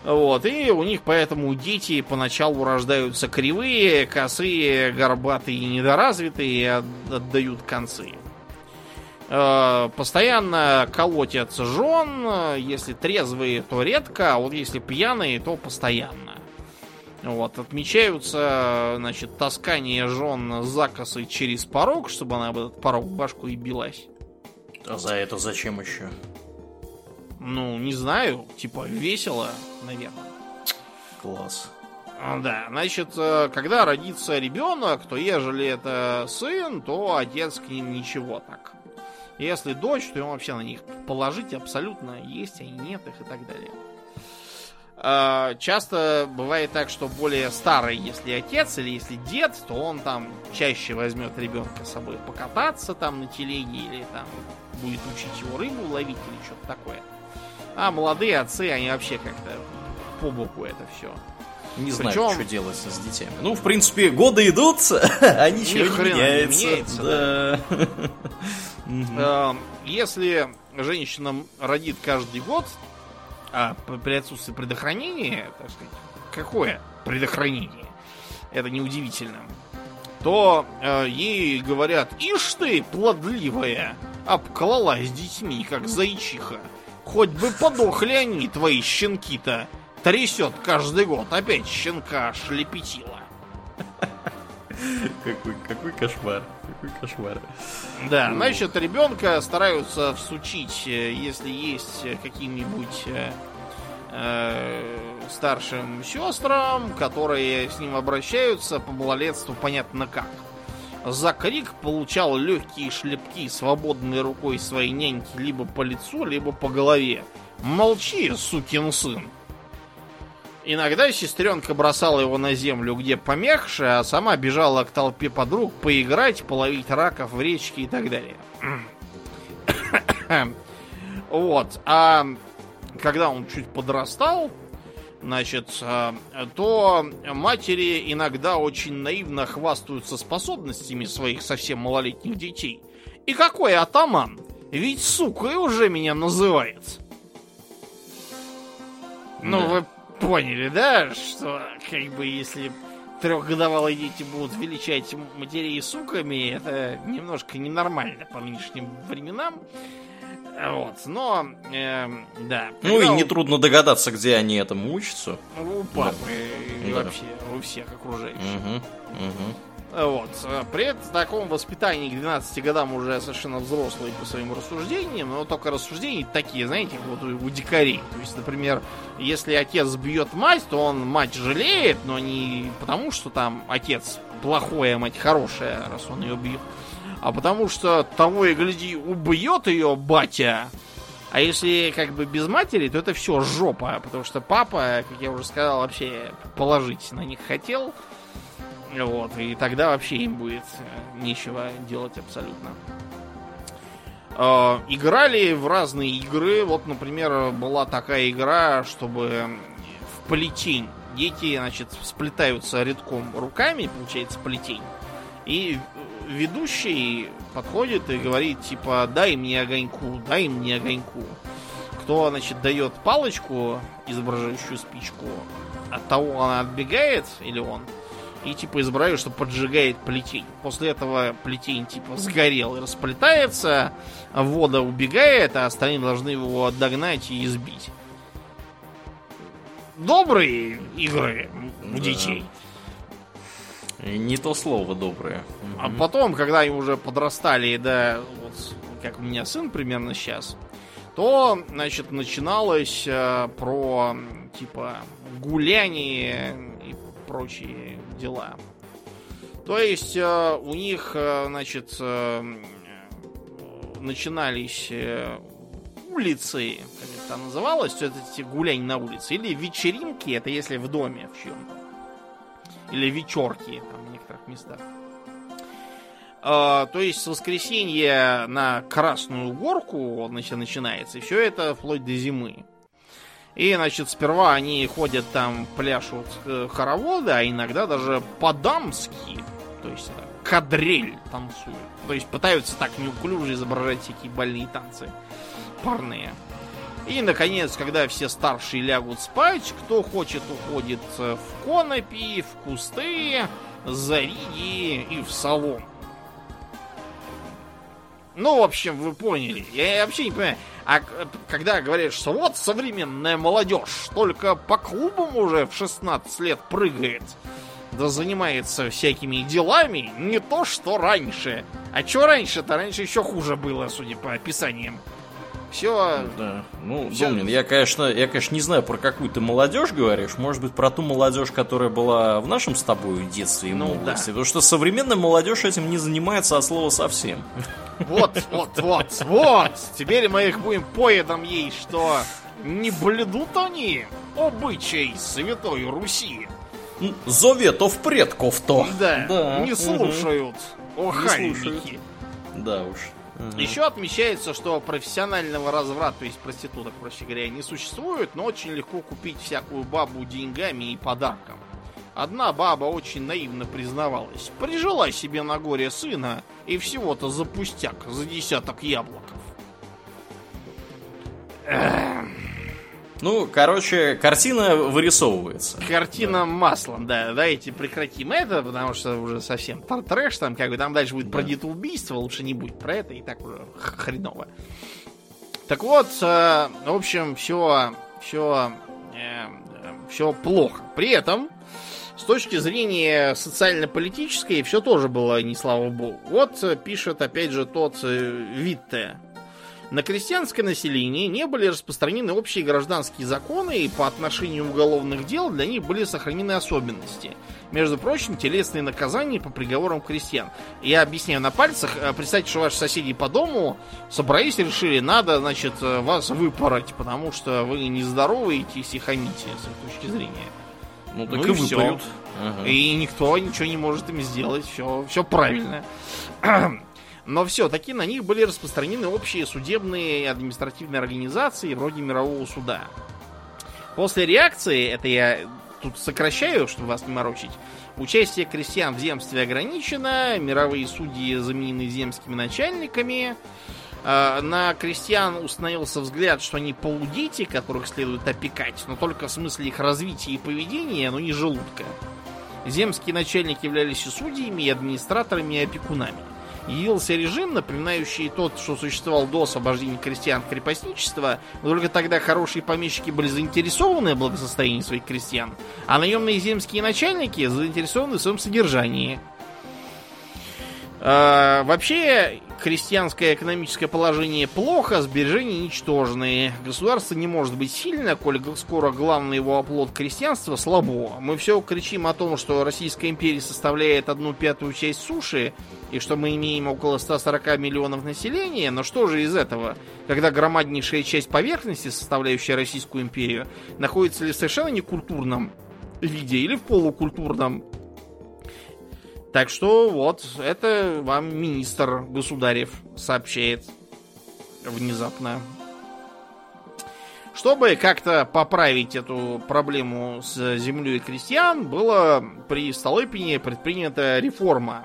Вот, и у них поэтому дети поначалу рождаются кривые, косые, горбатые и недоразвитые, и от- отдают концы. Э, Постоянно колотятся жен, если трезвые, то редко, а вот если пьяные, то постоянно. Вот, отмечаются, значит, таскание жен за косы через порог, чтобы она об этот порог башку и билась. А за это зачем еще? Ну, не знаю, типа весело, наверное. Класс. А, Да, значит, э, когда родится ребенок, то ежели это сын, то отец к ним ничего так. Если дочь, то ему вообще на них положить абсолютно есть, они нет их и так далее. А, Часто бывает так, что более старый, если отец или если дед, то он там чаще возьмет ребенка с собой покататься там на телеге или там будет учить его рыбу ловить или что-то такое. А молодые отцы, они вообще как-то по боку это все. Не знаю, Причем- что делать с детьми. Ну, в принципе, годы идут, а ничего Ни не хрена не меняется. меняется, да. Э, Если женщина родит каждый год, а при отсутствии предохранения, так сказать, какое предохранение? Это неудивительно. То э, ей говорят, ишь ты, плодливая, обклалась детьми, как зайчиха. Хоть бы подохли они, твои щенки-то. Трясет каждый год, опять щенка шлепетила. Какой, какой кошмар. Какой кошмар. Да, значит, ребенка стараются всучить, э, если есть каким-нибудь э, э, старшим сестрам, которые с ним обращаются по малолетству, понятно как. За крик получал легкие шлепки свободной рукой своей няньки либо по лицу, либо по голове. Молчи, сукин сын. Иногда сестренка бросала его на землю, где помягче, а сама бежала к толпе подруг поиграть, половить раков в речке и так далее. Вот. А когда он чуть подрастал, значит, а, то матери иногда очень наивно хвастаются способностями своих совсем малолетних детей. И какой атаман? Ведь сукой уже меня называет. Ну, да. вы поняли, да, что как бы если трехгодовалые дети будут величать матерей суками, это немножко ненормально по нынешним временам. Вот, но, э, да. Ну и нетрудно догадаться, где они этому учатся. У папы да. и вообще у всех окружающих. Угу, угу. Вот. При таком воспитании к 12 годам уже совершенно взрослый по своим рассуждениям, но только рассуждения такие, знаете, вот у, дикарей. То есть, например, если отец бьет мать, то он мать жалеет, но не потому, что там отец плохой, а мать хорошая, раз он ее бьет, а потому что того и гляди убьет ее батя. А если как бы без матери, то это все жопа, потому что папа, как я уже сказал, вообще положить на них хотел. Вот, и тогда вообще им будет э, нечего делать абсолютно. Э, играли в разные игры. Вот, например, была такая игра, чтобы в плетень дети, значит, сплетаются редком руками, получается, плетень. И ведущий подходит и говорит, типа, дай мне огоньку, дай мне огоньку. Кто, значит, дает палочку, изображающую спичку, от того она отбегает, или он, и типа изображает, что поджигает плетень. После этого плетень типа сгорел и расплетается, вода убегает, а остальные должны его догнать и избить. Добрые игры у да. детей. Не то слово доброе. А потом, когда они уже подрастали, да, вот как у меня сын примерно сейчас, то, значит, начиналось э, про, типа, гуляние и прочие дела. То есть э, у них, э, значит, э, начинались улицы, как это называлось, это эти гулянь на улице, или вечеринки, это если в доме в чем-то. Или вечерки там, в некоторых местах. То есть с воскресенья на Красную Горку значит, начинается. И все это вплоть до зимы. И, значит, сперва они ходят там, пляшут э, хороводы, а иногда даже по-дамски. То есть э, кадрель танцуют. То есть пытаются так неуклюже изображать всякие больные танцы парные. И, наконец, когда все старшие лягут спать, кто хочет, уходит в конопи, в кусты, за риги и в салон. Ну, в общем, вы поняли. Я вообще не понимаю. А когда говорят, что вот современная молодежь только по клубам уже в 16 лет прыгает, да занимается всякими делами, не то что раньше. А что раньше-то? Раньше еще хуже было, судя по описаниям. Все. Да. Ну, все... Домнин, я, конечно, я, конечно, не знаю, про какую ты молодежь говоришь. Может быть, про ту молодежь, которая была в нашем с тобой детстве и ну, молодости. Да. Потому что современная молодежь этим не занимается от слова совсем. Вот, вот, вот, вот. Теперь мы их будем поедом есть, что не блюдут они обычай Святой Руси. Заветов предков-то. Да, да, не слушают. Угу. Охальники. Да уж. Угу. Еще отмечается, что профессионального разврата, то есть проституток, проще говоря, не существует, но очень легко купить всякую бабу деньгами и подарком. Одна баба очень наивно признавалась. Прижила себе на горе сына и всего-то за пустяк, за десяток яблоков. Ну, короче, картина вырисовывается. Картина да. маслом, да. Давайте прекратим это, потому что уже совсем трэш там, как бы там дальше будет да. про детоубийство, лучше не будет про это, и так уже хреново. Так вот, э, в общем, все, все, э, все плохо. При этом С точки зрения социально-политической все тоже было не слава богу. Вот э, пишет опять же тот э, Витте. На крестьянское население не были распространены общие гражданские законы, и по отношению уголовных дел для них были сохранены особенности. Между прочим, телесные наказания по приговорам крестьян. Я объясняю на пальцах. Э, представьте, что ваши соседи по дому собрались и решили, надо, значит, вас выпороть, потому что вы не здороваетесь и хамите с их точки зрения. Ну так ну, и, и выпорют. Ага. И никто ничего не может им сделать. Все, все правильно. Но все-таки на них были распространены общие судебные и административные организации вроде Мирового суда. После реакции, это я тут сокращаю, чтобы вас не морочить, участие крестьян в земстве ограничено, мировые судьи заменены земскими начальниками, Э, на крестьян установился взгляд, что они полудети, которых следует опекать, но только в смысле их развития и поведения, но не желудка. Земские начальники являлись и судьями, и администраторами, и опекунами. Явился режим, напоминающий тот, что существовал до освобождения крестьян крепостничества, но только тогда хорошие помещики были заинтересованы в благосостоянии своих крестьян, а наемные земские начальники заинтересованы в своем содержании. Э, вообще, крестьянское экономическое положение плохо, сбережения ничтожные. Государство не может быть сильно, коль скоро главный его оплот крестьянства слабо. Мы все кричим о том, что Российская империя составляет одну пятую часть суши, и что мы имеем около 140 миллионов населения, но что же из этого, когда громаднейшая часть поверхности, составляющая Российскую империю, находится ли в совершенно некультурном виде или в полукультурном так что вот, это вам министр государев сообщает внезапно. Чтобы как-то поправить эту проблему с землей крестьян, было при Столыпине предпринята реформа.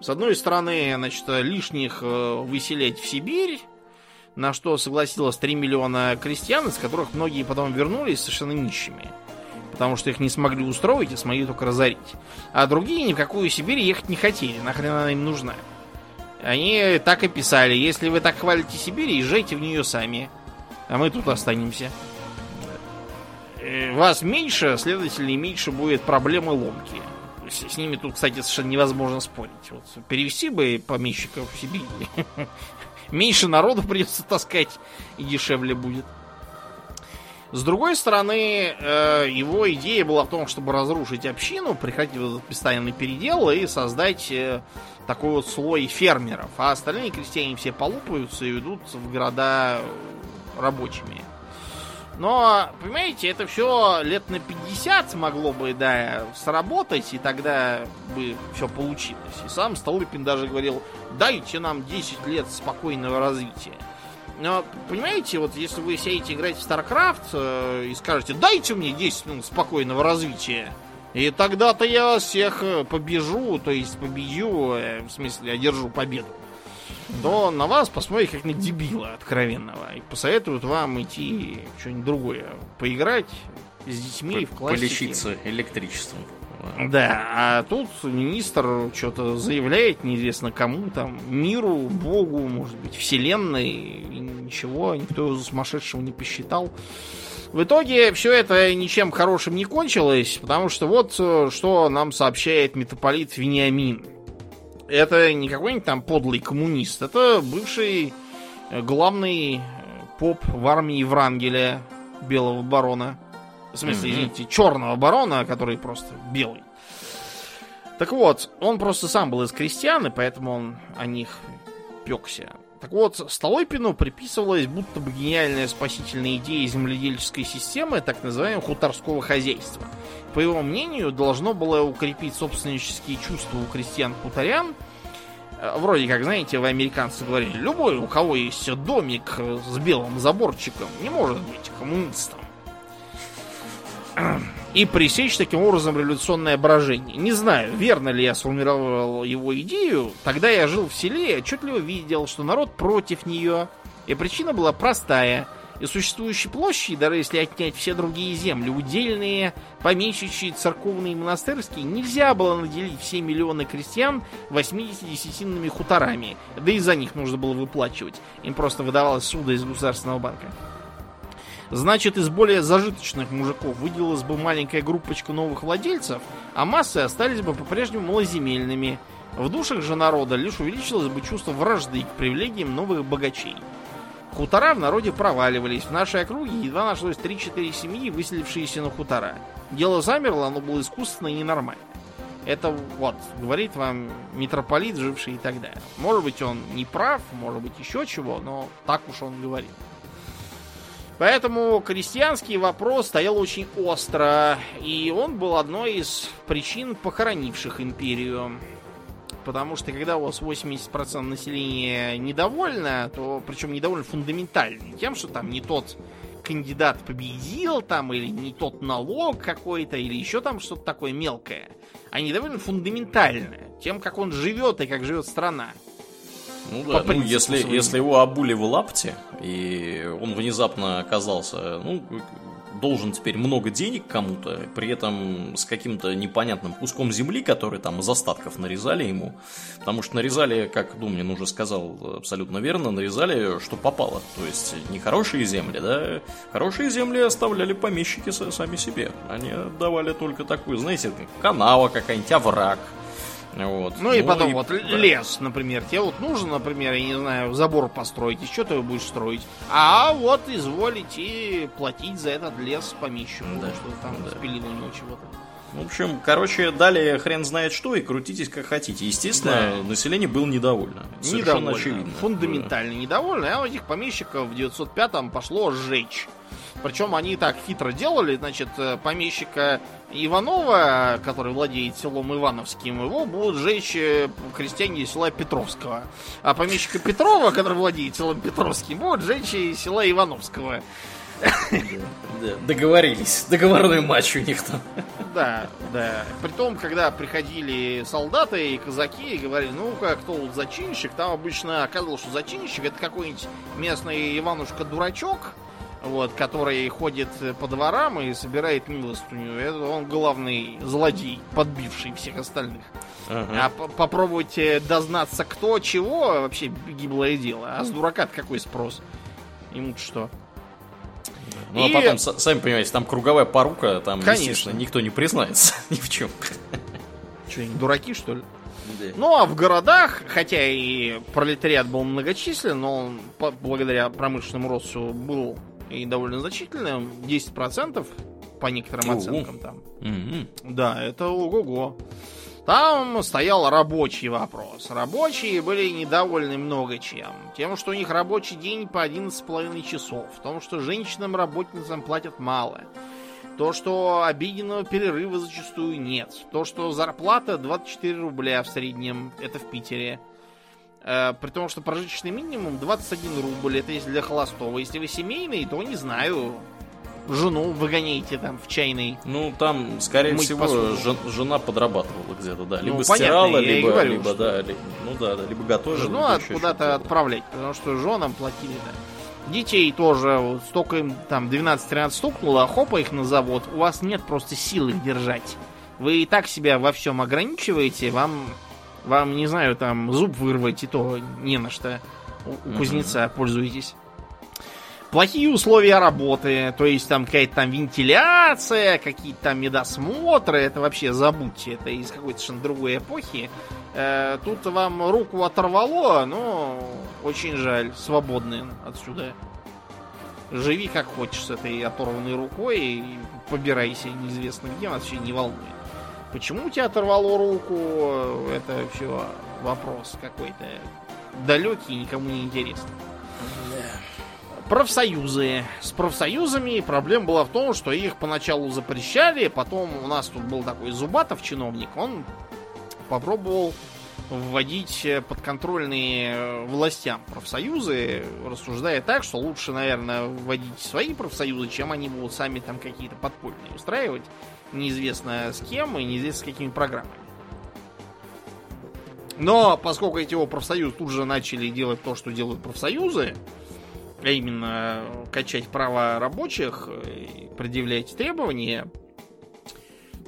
С одной стороны, значит, лишних э, выселять в Сибирь, на что согласилось 3 миллиона крестьян, из которых многие потом вернулись совершенно нищими потому что их не смогли устроить и смогли только разорить. А другие ни в какую Сибирь ехать не хотели, нахрен она им нужна. Они так и писали, если вы так хвалите Сибирь, езжайте в нее сами, а мы тут останемся. Э, вас меньше, следовательно, меньше будет проблемы ломки. С, с ними тут, кстати, совершенно невозможно спорить. Вот, перевести бы помещиков в Сибирь. Меньше народу придется таскать и дешевле будет. С другой стороны, э, его идея была в том, чтобы разрушить общину, прекратить этот постоянный передел и создать э, такой вот слой фермеров. А остальные крестьяне все полупаются и идут в города рабочими. Но, понимаете, это все лет на 50 могло бы, да, сработать, и тогда бы все получилось. И сам Столыпин даже говорил, дайте нам 10 лет спокойного развития. Но, понимаете, вот если вы сядете играть в StarCraft э, и скажете, дайте мне 10 минут спокойного развития, и тогда-то я всех э, побежу, то есть победю, э, в смысле, одержу победу, то на вас посмотрят как на дебила откровенного. И посоветуют вам идти что-нибудь другое. Поиграть с детьми в классике. Полечиться электричеством. Да, а тут министр что-то заявляет, неизвестно кому, там, миру, богу, может быть, вселенной, и ничего, никто его за сумасшедшего не посчитал. В итоге все это ничем хорошим не кончилось, потому что вот э, что нам сообщает митрополит Вениамин. Это не какой-нибудь там подлый коммунист, это бывший э, главный э, поп в армии Врангеля, белого барона. В смысле, извините, черного барона, который просто белый. Так вот, он просто сам был из крестьян, и поэтому он о них пекся. Так вот, Столыпину приписывалась будто бы гениальная спасительная идея земледельческой системы, так называемого хуторского хозяйства. По его мнению, должно было укрепить собственнические чувства у крестьян-хуторян. Э, вроде как, знаете, вы американцы говорили, любой, у кого есть домик с белым заборчиком, не может быть коммунистом и пресечь таким образом революционное брожение. Не знаю, верно ли я сформировал его идею. Тогда я жил в селе и отчетливо видел, что народ против нее. И причина была простая. И существующие площади, даже если отнять все другие земли, удельные, помещичьи, церковные и монастырские, нельзя было наделить все миллионы крестьян 80 десятинными хуторами. Да и за них нужно было выплачивать. Им просто выдавалось суда из государственного банка. Значит, из более зажиточных мужиков выделилась бы маленькая группочка новых владельцев, а массы остались бы по-прежнему малоземельными. В душах же народа лишь увеличилось бы чувство вражды к привилегиям новых богачей. Хутора в народе проваливались. В нашей округе едва нашлось 3-4 семьи, выселившиеся на хутора. Дело замерло, оно было искусственно и ненормально. Это вот, говорит вам митрополит, живший и так далее. Может быть, он не прав, может быть, еще чего, но так уж он говорит. Поэтому крестьянский вопрос стоял очень остро, и он был одной из причин, похоронивших империю. Потому что когда у вас 80% населения недовольно, то причем недовольно фундаментально тем, что там не тот кандидат победил, там, или не тот налог какой-то, или еще там что-то такое мелкое, а недовольно фундаментально тем, как он живет и как живет страна. Ну да, ну, если, если его обули в лапте, и он внезапно оказался, ну, должен теперь много денег кому-то, при этом с каким-то непонятным куском земли, который там из остатков нарезали ему. Потому что нарезали, как Думнин уже сказал абсолютно верно, нарезали, что попало. То есть не хорошие земли, да? Хорошие земли оставляли помещики сами себе. Они давали только такую, знаете, канава какая-нибудь, овраг. Вот. Ну, ну и потом и, вот лес, например. Тебе вот нужно, например, я не знаю, забор построить, и что ты его будешь строить? А вот изволите платить за этот лес помещику, да. что там да. спилил у него чего-то. В общем, короче, далее хрен знает что и крутитесь как хотите. Естественно, да. население было недовольно. Совершенно недовольно. очевидно. Фундаментально да. недовольно. А у этих помещиков в 905-м пошло сжечь. Причем они так хитро делали, значит, э, помещика Иванова, который владеет селом Ивановским, его будут жечь э, крестьяне села Петровского. А помещика Петрова, который владеет селом Петровским, будут жечь села Ивановского. Да, договорились. Договорной матч у них там. Да, да. Притом, когда приходили солдаты и казаки и говорили, ну-ка, кто вот зачинщик, там обычно оказывалось, что зачинщик это какой-нибудь местный Иванушка-дурачок, вот, который ходит по дворам и собирает милостыню. Это он главный злодей, подбивший всех остальных. Ага. А попробовать э, дознаться кто чего, вообще гиблое дело. А с дурака какой спрос? Ему что? Ну, а и... а потом, сами понимаете, там круговая порука, там, Конечно. никто не признается ни в чем. Что, они дураки, что ли? Да. Ну, а в городах, хотя и пролетариат был многочислен, но он, благодаря промышленному росту был и довольно значительным, 10% по некоторым оценкам там. Угу. Да, это ого-го. Там стоял рабочий вопрос. Рабочие были недовольны много чем. Тем, что у них рабочий день по 11,5 часов. В том, что женщинам-работницам платят мало. То, что обеденного перерыва зачастую нет. То, что зарплата 24 рубля в среднем. Это в Питере. Э, при том, что прожиточный минимум 21 рубль. Это если для холостого. Если вы семейный, то не знаю жену выгоняете там в чайный. Ну, там, скорее всего, жен, жена подрабатывала где-то, да. Либо ну, стирала, понятно, либо, говорю, либо, да, ли, ну да, да, либо готовила. Жену надо куда-то отправлять, потому что женам платили, да. Детей тоже, вот столько им там 12-13 стукнуло, а хопа их на завод, у вас нет просто силы их держать. Вы и так себя во всем ограничиваете, вам, вам, не знаю, там зуб вырвать и то не на что. У, у кузнеца пользуетесь плохие условия работы, то есть там какая-то там вентиляция, какие-то там медосмотры, это вообще забудьте, это из какой-то совершенно другой эпохи. Э, тут вам руку оторвало, но очень жаль, свободны отсюда. Живи как хочешь с этой оторванной рукой и побирайся неизвестно где, вообще не волнует. Почему тебя оторвало руку, это все вопрос какой-то далекий, никому не интересный. Профсоюзы. С профсоюзами проблема была в том, что их поначалу запрещали, потом у нас тут был такой Зубатов чиновник, он попробовал вводить подконтрольные властям профсоюзы, рассуждая так, что лучше, наверное, вводить свои профсоюзы, чем они будут сами там какие-то подпольные устраивать, неизвестно с кем и неизвестно с какими программами. Но поскольку эти его профсоюзы тут же начали делать то, что делают профсоюзы, а именно качать права рабочих, и предъявлять требования,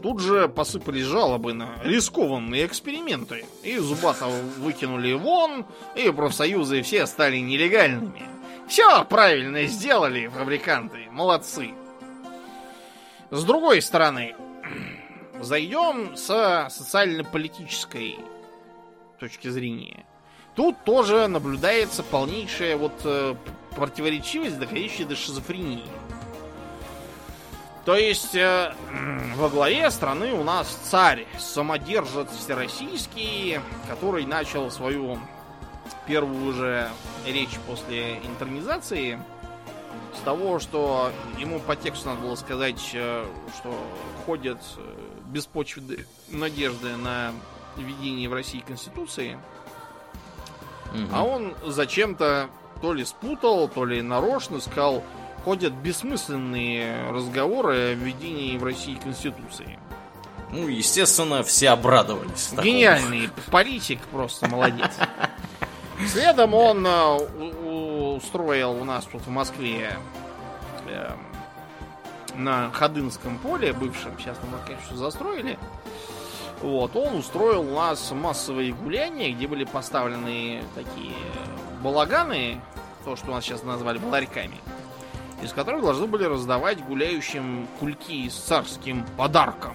тут же посыпались жалобы на рискованные эксперименты. И Зубатов выкинули вон, и профсоюзы все стали нелегальными. Все правильно сделали фабриканты. Молодцы. С другой стороны, зайдем с социально-политической точки зрения. Тут тоже наблюдается полнейшая вот э, противоречивость, доходящая до шизофрении. То есть э, во главе страны у нас царь, самодержец всероссийский, который начал свою первую же речь после интернизации с того, что ему по тексту надо было сказать, э, что ходят э, беспочвенные надежды на введение в России Конституции. Угу. А он зачем-то то ли спутал, то ли нарочно сказал, ходят бессмысленные разговоры о введении в России Конституции. Ну, естественно, все обрадовались. Гениальный такому. политик, просто молодец. Следом он э, устроил у нас тут в Москве э, на Ходынском поле, бывшем, сейчас мы, конечно, застроили. Вот, он устроил у нас массовые гуляния, где были поставлены такие балаганы, то, что у нас сейчас назвали баларьками, из которых должны были раздавать гуляющим кульки с царским подарком.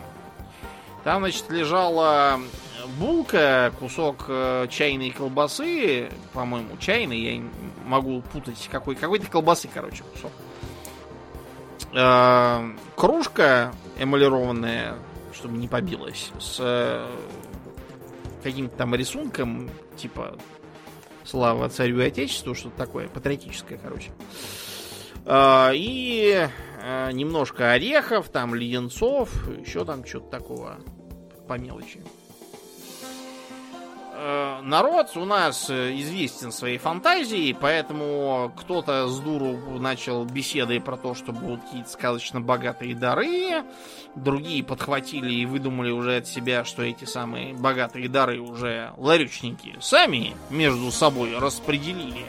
Там, значит, лежала булка, кусок э, чайной колбасы, по-моему, чайной, я могу путать, какой, какой-то колбасы, короче, кусок. Э, кружка эмалированная, чтобы не побилась, с э, каким-то там рисунком, типа Слава царю и отечеству, что-то такое, патриотическое, короче. Э, и э, немножко орехов, там леденцов, еще там что-то такого по мелочи. Э, народ у нас э, известен своей фантазией, поэтому кто-то с дуру начал беседы про то, что будут какие-то сказочно богатые дары, другие подхватили и выдумали уже от себя, что эти самые богатые дары уже ларючники сами между собой распределили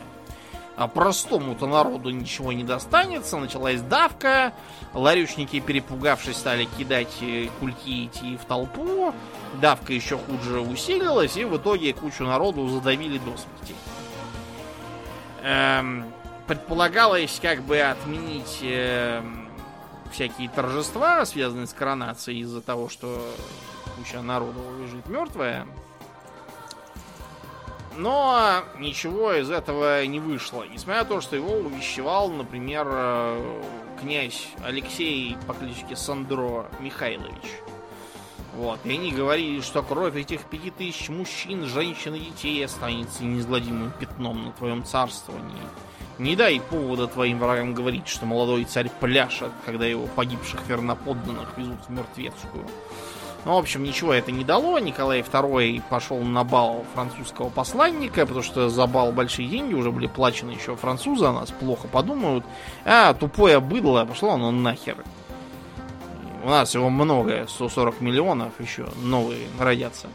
а простому-то народу ничего не достанется. Началась давка. Ларючники, перепугавшись, стали кидать э, кульки идти в толпу. Давка еще хуже усилилась, и в итоге кучу народу задавили до смерти. Эм, предполагалось как бы отменить э, всякие торжества, связанные с коронацией, из-за того, что куча народу лежит мертвая. Но ничего из этого не вышло. Несмотря на то, что его увещевал, например, э, князь Алексей по кличке Сандро Михайлович. Вот. И они говорили, что кровь этих пяти тысяч мужчин, женщин и детей останется неизгладимым пятном на твоем царствовании. Не дай повода твоим врагам говорить, что молодой царь пляшет, когда его погибших верноподданных везут в мертвецкую. Ну, в общем, ничего это не дало. Николай II пошел на бал французского посланника, потому что за бал большие деньги уже были плачены еще французы, о нас плохо подумают. А, тупое быдло, пошло оно нахер. У нас его много, 140 миллионов еще новые родятся.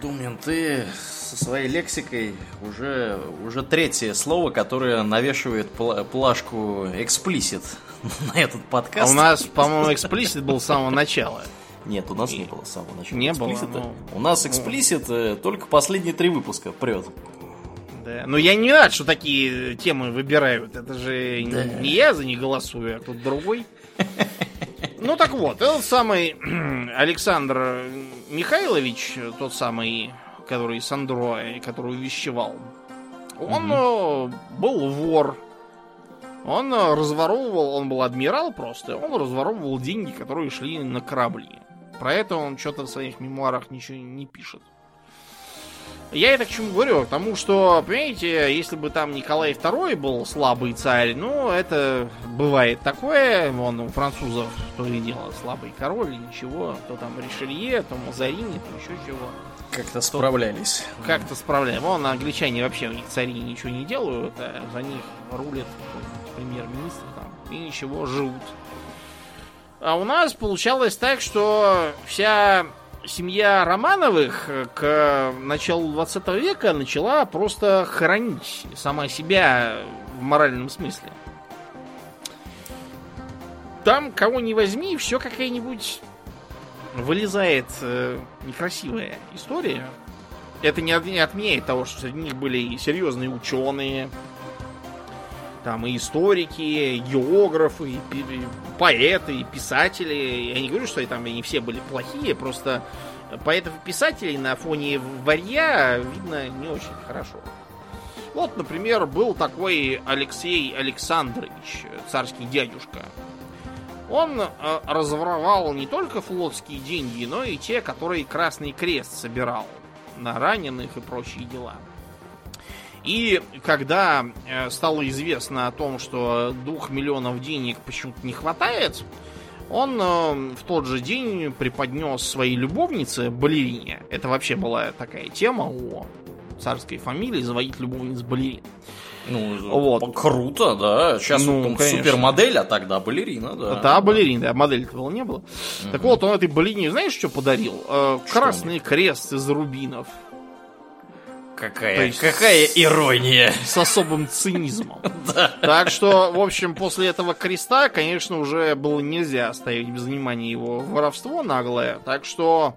Думин, ты со своей лексикой уже, уже третье слово, которое навешивает плашку эксплисит на этот подкаст. А у нас, по-моему, эксплисит был с самого начала. Нет, у нас не было самого начала. Не было. Ну, у нас эксплисит ну... только последние три выпуска прет. Да. Но я не рад, что такие темы выбирают. Это же да. не я за них голосую, а тут другой. Ну так вот, этот самый Александр Михайлович, тот самый, который Сандро, который увещевал, он угу. был вор. Он разворовывал, он был адмирал просто, он разворовывал деньги, которые шли на корабли. Про это он что-то в своих мемуарах ничего не пишет. Я это к чему говорю? Потому что, понимаете, если бы там Николай II был слабый царь, ну, это бывает такое. Вон у французов то и дело слабый король, ничего. То там Ришелье, то Мазарини, то еще чего. Как-то справлялись. Как-то справлялись. Вон англичане вообще у них цари ничего не делают, а за них рулят премьер-министр там. И ничего, живут. А у нас получалось так, что вся семья Романовых к началу 20 века начала просто хранить сама себя в моральном смысле. Там кого не возьми, все какая-нибудь вылезает э, некрасивая история. Это не отменяет того, что среди них были и серьезные ученые, Там и историки, и географы, и поэты, и писатели. Я не говорю, что там они все были плохие, просто поэтов и писателей на фоне варья видно не очень хорошо. Вот, например, был такой Алексей Александрович, царский дядюшка. Он э, разворовал не только флотские деньги, но и те, которые Красный Крест собирал на раненых и прочие дела. И когда э, стало известно о том, что двух миллионов денег почему-то не хватает, он э, в тот же день преподнес своей любовнице, балерине, это вообще была такая тема у царской фамилии, заводить любовниц балерин. Ну, вот. круто, да. Сейчас ну, он супермодель, а тогда балерина, да. Да, балерина, да, модель этого не было. Угу. Так вот, он этой балерине, знаешь, что подарил? Э, красный крест из рубинов. Какая, есть, какая ирония. С особым цинизмом. Так что, в общем, после этого креста, конечно, уже было нельзя оставить без внимания его воровство наглое. Так что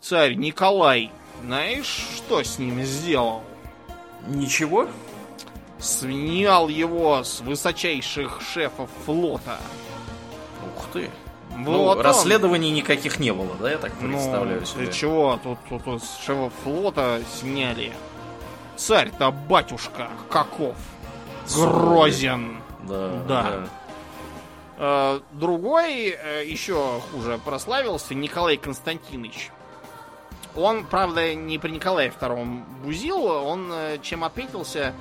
царь Николай, знаешь, что с ним сделал? Ничего? Снял его с высочайших шефов флота. Ух ты. Вот ну, расследований никаких не было, да, я так ну, представляю ну, себе. Для чего? Тут, тут, тут шефов флота сняли. Царь-то батюшка каков. Грозен. Да. Да. да. Э, другой э, еще хуже прославился Николай Константинович. Он, правда, не при Николае II бузил, он э, чем отметился?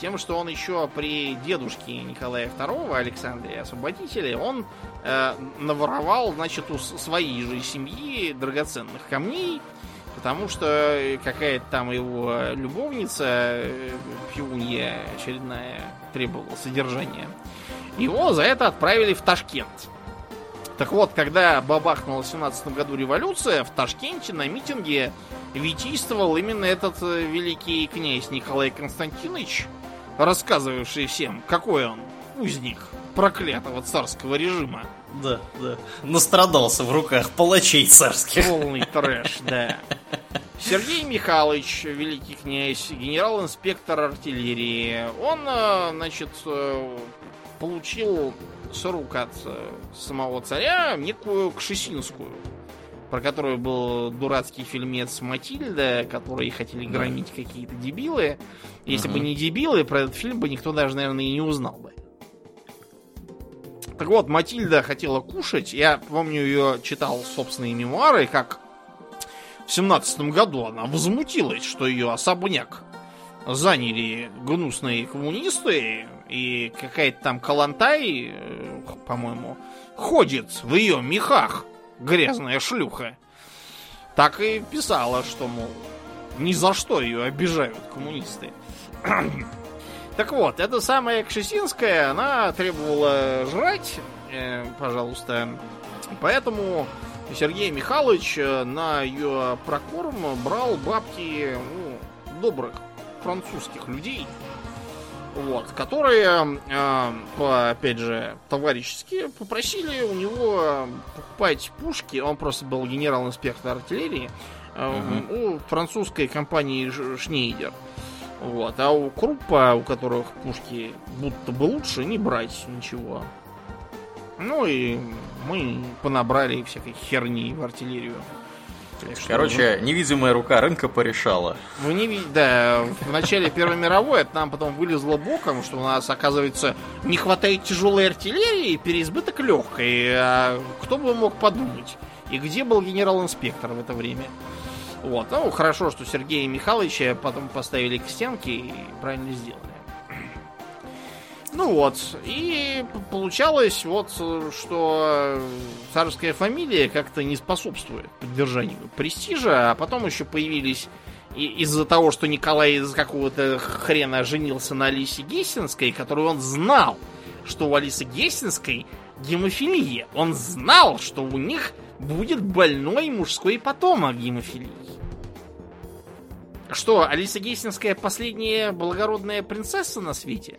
Тем, что он еще при дедушке Николая II, Александре Освободителе, он наворовал, значит, у своей же семьи драгоценных камней, Потому что какая-то там его любовница, э, пьюнья очередная, требовала содержания. Его за это отправили в Ташкент. Так вот, когда бабахнула в 17 году революция, в Ташкенте на митинге витийствовал именно этот э, великий князь Николай Константинович, рассказывавший всем, какой он узник проклятого царского режима. Да, да. Настрадался в руках палачей царских. Полный трэш, да. Сергей Михайлович, великий князь, генерал-инспектор артиллерии, он, э, значит, э, получил с рук от самого царя некую Кшесинскую, про которую был дурацкий фильмец Матильда, который хотели громить какие-то дебилы. Если угу. бы не дебилы, про этот фильм бы никто даже, наверное, и не узнал бы. Так вот, Матильда хотела кушать. Я помню, ее читал собственные мемуары, как в семнадцатом году она возмутилась, что ее особняк заняли гнусные коммунисты, и какая-то там Калантай, э, по-моему, ходит в ее мехах, грязная шлюха. Так и писала, что, мол, ни за что ее обижают коммунисты. Так вот, эта самая Кшесинская, она требовала жрать, э, пожалуйста. Поэтому Сергей Михайлович э, на ее прокорм брал бабки ну, добрых французских людей, вот, которые, э, по, опять же, товарищески попросили у него покупать пушки. Он просто был генерал-инспектор артиллерии э, угу. у французской компании Шнейдер. Вот. А у Круппа, у которых пушки будто бы лучше, не брать ничего. Ну и мы понабрали всякой херни в артиллерию. Короче, ну, невидимая рука рынка порешала. Вы не видите, да, в начале Первой мировой это нам потом вылезло боком, что у нас, оказывается, не хватает тяжелой артиллерии и переизбыток легкой. А кто бы мог подумать? И где был генерал-инспектор в это время? Вот. Ну, хорошо, что Сергея Михайловича потом поставили к стенке и правильно сделали. Ну вот, и получалось вот, что царская фамилия как-то не способствует поддержанию престижа, а потом еще появились из-за того, что Николай из какого-то хрена женился на Алисе Гессенской, которую он знал, что у Алисы Гессенской гемофилия. Он знал, что у них будет больной мужской потомок гемофилии. Что, Алиса Гессенская последняя благородная принцесса на свете?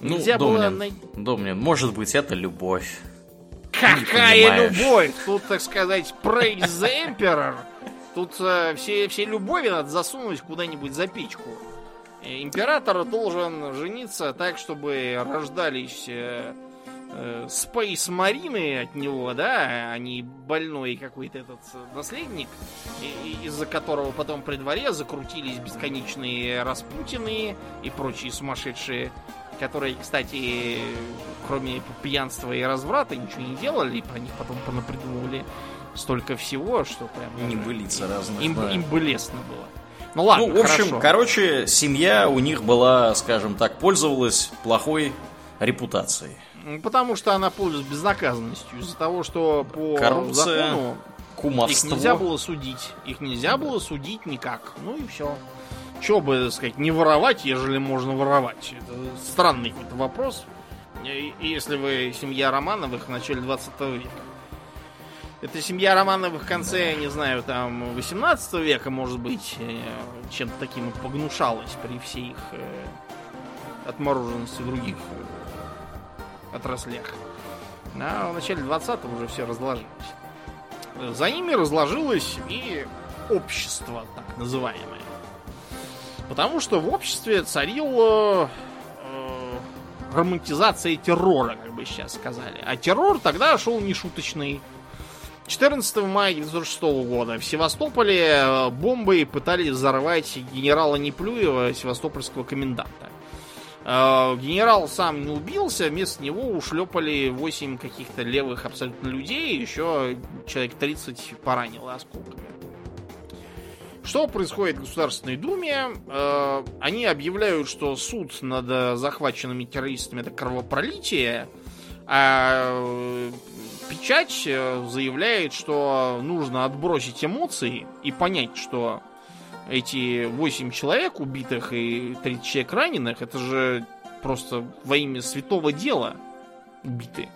Ну, Нельзя Домнин, было... Домнин, может быть, это любовь. Какая любовь? Тут, так сказать, praise the emperor. Тут э, все, все любови надо засунуть куда-нибудь за печку. Император должен жениться так, чтобы рождались э, э, Space Марины от него, да, а не больной какой-то этот наследник, из-за которого потом при дворе закрутились бесконечные Распутины и прочие сумасшедшие, которые, кстати, кроме пьянства и разврата ничего не делали, и про них потом понапридумывали столько всего, что прям... Не былица разных. Им, да. им бы лестно было. Ну ладно, Ну, в общем, хорошо. короче, семья у них была, скажем так, пользовалась плохой репутацией. Потому что она пользуется безнаказанностью. Из-за того, что по Коррупция, закону Кумовство. их нельзя было судить. Их нельзя было судить никак. Ну и все. Че бы, так сказать, не воровать, ежели можно воровать? Это странный какой-то вопрос. Если вы семья Романовых в начале 20 века. Это семья Романовых в конце, не знаю, там, 18 века, может быть, э, чем-то таким погнушалась при всей их э, отмороженности других э, отраслях. А в начале 20-го уже все разложилось. За ними разложилось и общество, так называемое. Потому что в обществе царила э, романтизация террора, как бы сейчас сказали. А террор тогда шел нешуточный. 14 мая 1906 года в Севастополе э, бомбой пытались взорвать генерала Неплюева, севастопольского коменданта. Э, Генерал сам не убился, вместо него ушлепали 8 каких-то левых абсолютно людей, еще человек 30 поранило осколками. Что происходит в Государственной Думе? Э, Они объявляют, что суд над э, захваченными террористами это кровопролитие, а печать заявляет, что нужно отбросить эмоции и понять, что эти 8 человек убитых и 30 человек раненых, это же просто во имя святого дела убиты.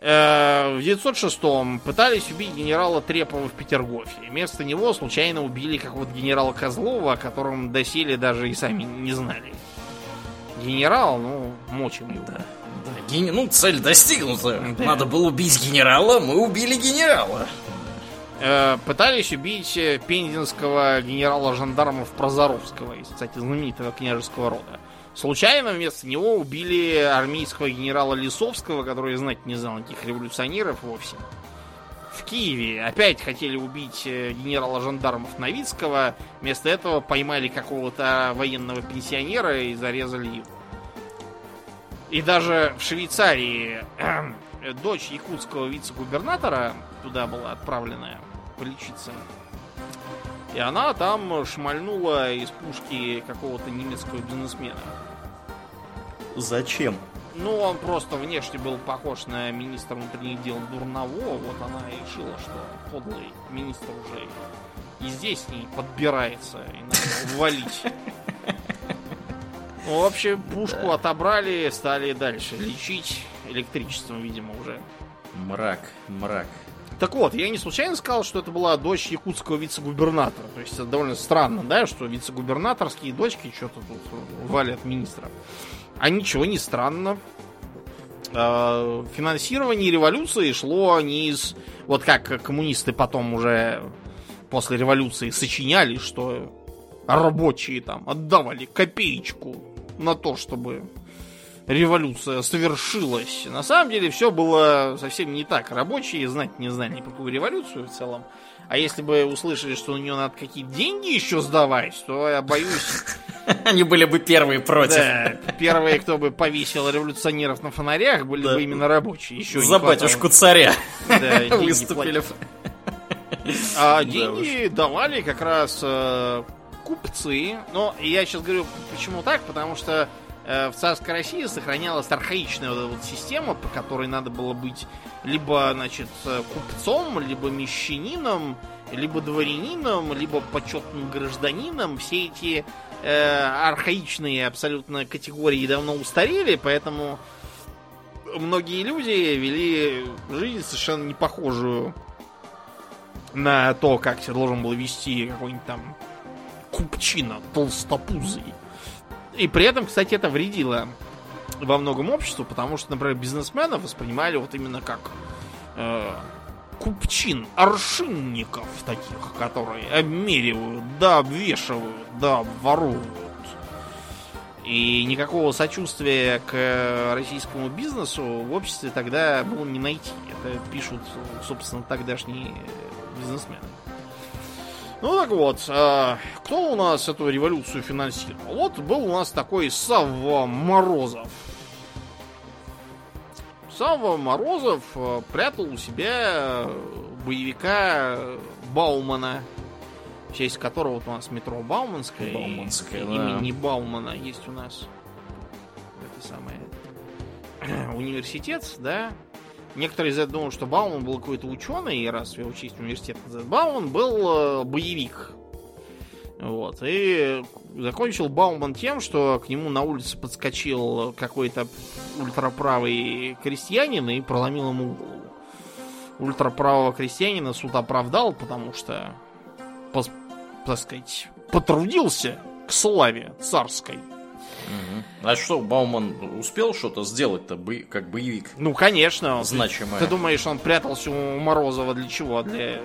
Э, В 906-м пытались убить генерала Трепова в Петергофе. Вместо него случайно убили какого-то генерала Козлова, о котором доселе даже и сами не знали. Генерал, ну, мочим его. Да, ген- Ну, цель достигнута. Да. Надо было убить генерала, мы убили генерала. Э, пытались убить э, пензенского генерала жандармов Прозоровского, из, кстати, знаменитого княжеского рода. Случайно вместо него убили армейского генерала Лисовского, который знать не знал никаких революционеров вовсе. В Киеве опять хотели убить э, генерала жандармов Новицкого, вместо этого поймали какого-то военного пенсионера и зарезали его. И даже в Швейцарии дочь якутского вице-губернатора туда была отправлена полечиться. И она там шмальнула из пушки какого-то немецкого бизнесмена. Зачем? Ну, он просто внешне был похож на министра внутренних дел Дурново. Вот она и решила, что подлый министр уже и здесь не подбирается, и надо валить. Ну, в общем, пушку отобрали, стали дальше лечить электричеством, видимо, уже. Мрак, мрак. Так вот, я не случайно сказал, что это была дочь якутского вице-губернатора. То есть это довольно странно, да, что вице-губернаторские дочки что-то тут валят министра. А ничего не странно. Э, Финансирование революции шло не из... Вот как коммунисты потом уже после революции сочиняли, что рабочие там отдавали копеечку на то, чтобы революция совершилась. На самом деле все было совсем не так. Рабочие знать не знали никакую революцию в целом. А если бы услышали, что на нее надо какие-то деньги еще сдавать, то я боюсь, Они были бы первые против. да, первые, кто бы повесил революционеров на фонарях, были Да. бы именно рабочие. Еще За батюшку царя Да, выступили. А Да деньги давали как раз э, купцы. Но я сейчас говорю, почему так, потому что в царской России сохранялась архаичная вот вот система, по которой надо было быть либо, значит, э, купцом, либо мещанином, либо дворянином, либо почетным гражданином. Все эти э, архаичные абсолютно категории давно устарели, поэтому многие люди вели жизнь совершенно не похожую на то, как себя должен был вести какой-нибудь там купчина толстопузый. И при этом, кстати, это вредило во многом обществу, потому что, например, бизнесменов воспринимали вот именно как э, купчин, аршинников таких, которые обмеривают, да обвешивают, да обворовывают. И никакого сочувствия к российскому бизнесу в обществе тогда было не найти. Это пишут, собственно, тогдашние бизнесмены. Ну так вот, а, кто у нас эту революцию финансировал? Вот был у нас такой Савва Морозов. Савва Морозов а, прятал у себя боевика Баумана, в честь которого вот у нас метро Бауманское. Бауманское, да. Имени Баумана есть у нас. Это самое университет, да, Некоторые думают, что Бауман был какой-то ученый, и раз его честь университет называют. Бауман был э, боевик. Вот. И закончил Бауман тем, что к нему на улице подскочил какой-то ультраправый крестьянин и проломил ему голову. Ультраправого крестьянина суд оправдал, потому что, пос, так сказать, потрудился к славе царской. Угу. А что, Бауман успел что-то сделать-то бо... как боевик? Ну, конечно. Значимое. Ты, ты думаешь, он прятался у Морозова для чего? Для...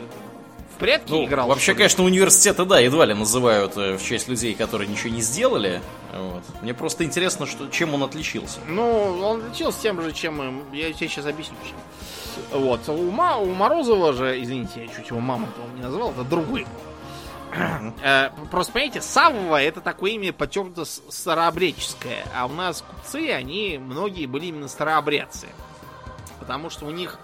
В прятки ну, играл? Вообще, конечно, университеты, да, едва ли называют э, в честь людей, которые ничего не сделали. Вот. Мне просто интересно, что, чем он отличился. Ну, он отличился тем же, чем... Я тебе сейчас объясню, чем. Вот. У, Ма... у Морозова же, извините, я чуть его мамой-то не назвал, это другой просто, понимаете, Савва это такое имя подчеркнуто старообрядческое. А у нас купцы, они многие были именно старообрядцы. Потому что у них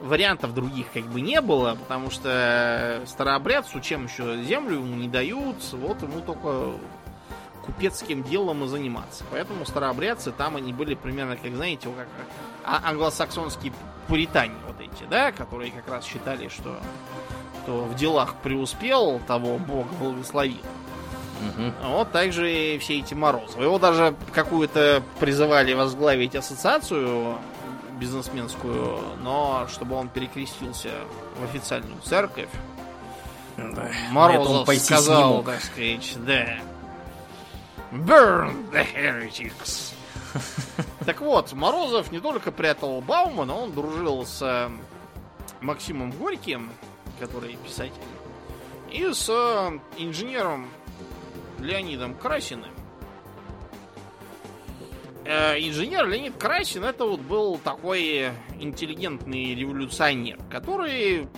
вариантов других как бы не было, потому что старообрядцу чем еще землю ему не дают, вот ему только купецким делом и заниматься. Поэтому старообрядцы там они были примерно, как знаете, как а, англосаксонские пуритане вот эти, да, которые как раз считали, что кто в делах преуспел, того Бог благословил. Угу. Вот также и все эти Морозовы. Его даже какую-то призывали возглавить ассоциацию бизнесменскую, но чтобы он перекрестился в официальную церковь. Да. Морозов сказал, так сказать, да. Burn the heretics. Так вот, Морозов не только прятал Баумана, он дружил с Максимом Горьким, который писатель, и с э, инженером Леонидом Красиным. Э, инженер Леонид Красин это вот был такой интеллигентный революционер, который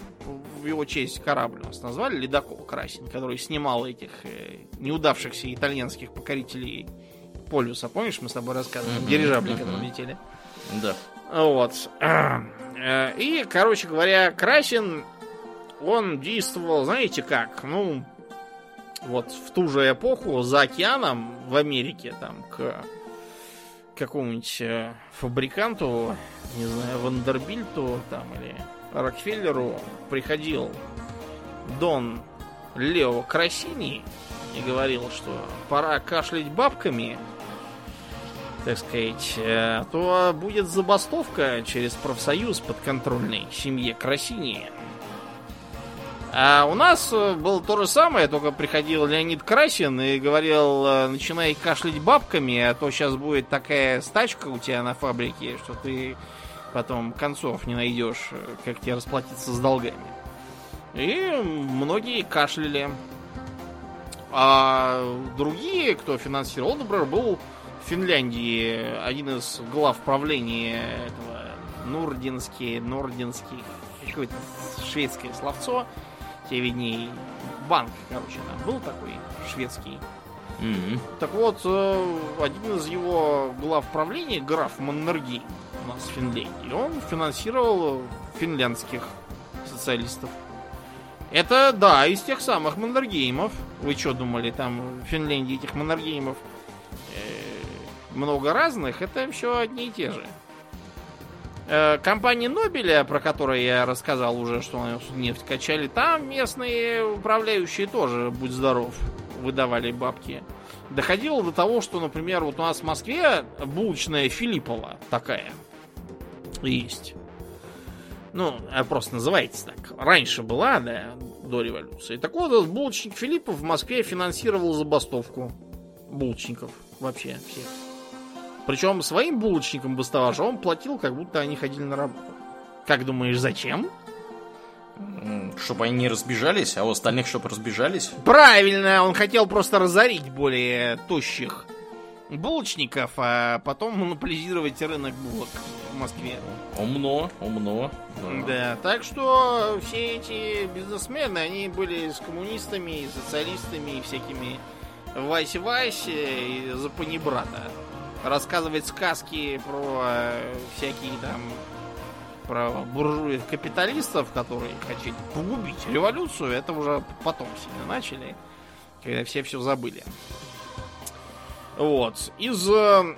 в его честь корабль у нас назвали Ледокол Красин, который снимал этих э, неудавшихся итальянских покорителей полюса. Помнишь, мы с тобой рассказывали? Mm-hmm. Дирижабли, mm-hmm. которые летели. Да. Вот. И, короче говоря, Красин он действовал, знаете как, ну, вот в ту же эпоху за океаном в Америке, там, к какому-нибудь э, фабриканту, не знаю, Вандербильту там или Рокфеллеру приходил Дон Лео Красини и говорил, что пора кашлять бабками, так сказать, э, то будет забастовка через профсоюз подконтрольной семье Красини. А у нас э, было то же самое, только приходил Леонид Красин и говорил, э, начинай кашлять бабками, а то сейчас будет такая стачка у тебя на фабрике, что ты потом концов не найдешь, э, как тебе расплатиться с долгами. И многие кашляли. А другие, кто финансировал, например, был в Финляндии один из глав правления этого Нурдинский, Нординский, какое-то шведское словцо, тебе видней, банк, короче, там был такой шведский. Mm-hmm. Так вот, э, один из его глав правления, граф Маннергейм у нас в Финляндии, он финансировал финляндских социалистов. Это, да, из тех самых Маннергеймов. Вы что думали, там в Финляндии этих Маннергеймов э, много разных? Это все одни и те же. Э, компания Нобеля, про которую я рассказал уже, что нефть качали, там местные управляющие тоже, будь здоров, выдавали бабки. Доходило до того, что, например, вот у нас в Москве булочная Филиппова такая есть. Ну, просто называется так. Раньше была, да, до революции. Так вот, булочник Филиппов в Москве финансировал забастовку булочников вообще всех. Причем своим булочникам бастоважа он платил, как будто они ходили на работу. Как думаешь, зачем? Чтобы они не разбежались, а у остальных чтобы разбежались? Правильно, он хотел просто разорить более тощих булочников, а потом монополизировать рынок булок в Москве. Умно, умно. Да. да, так что все эти бизнесмены, они были с коммунистами, и социалистами, и всякими Вась-Вась и Запанибрата. Рассказывать сказки про э, всякие там про буржуев капиталистов, которые хотели погубить революцию, это уже потом сильно начали, когда все все забыли. Вот. Из э,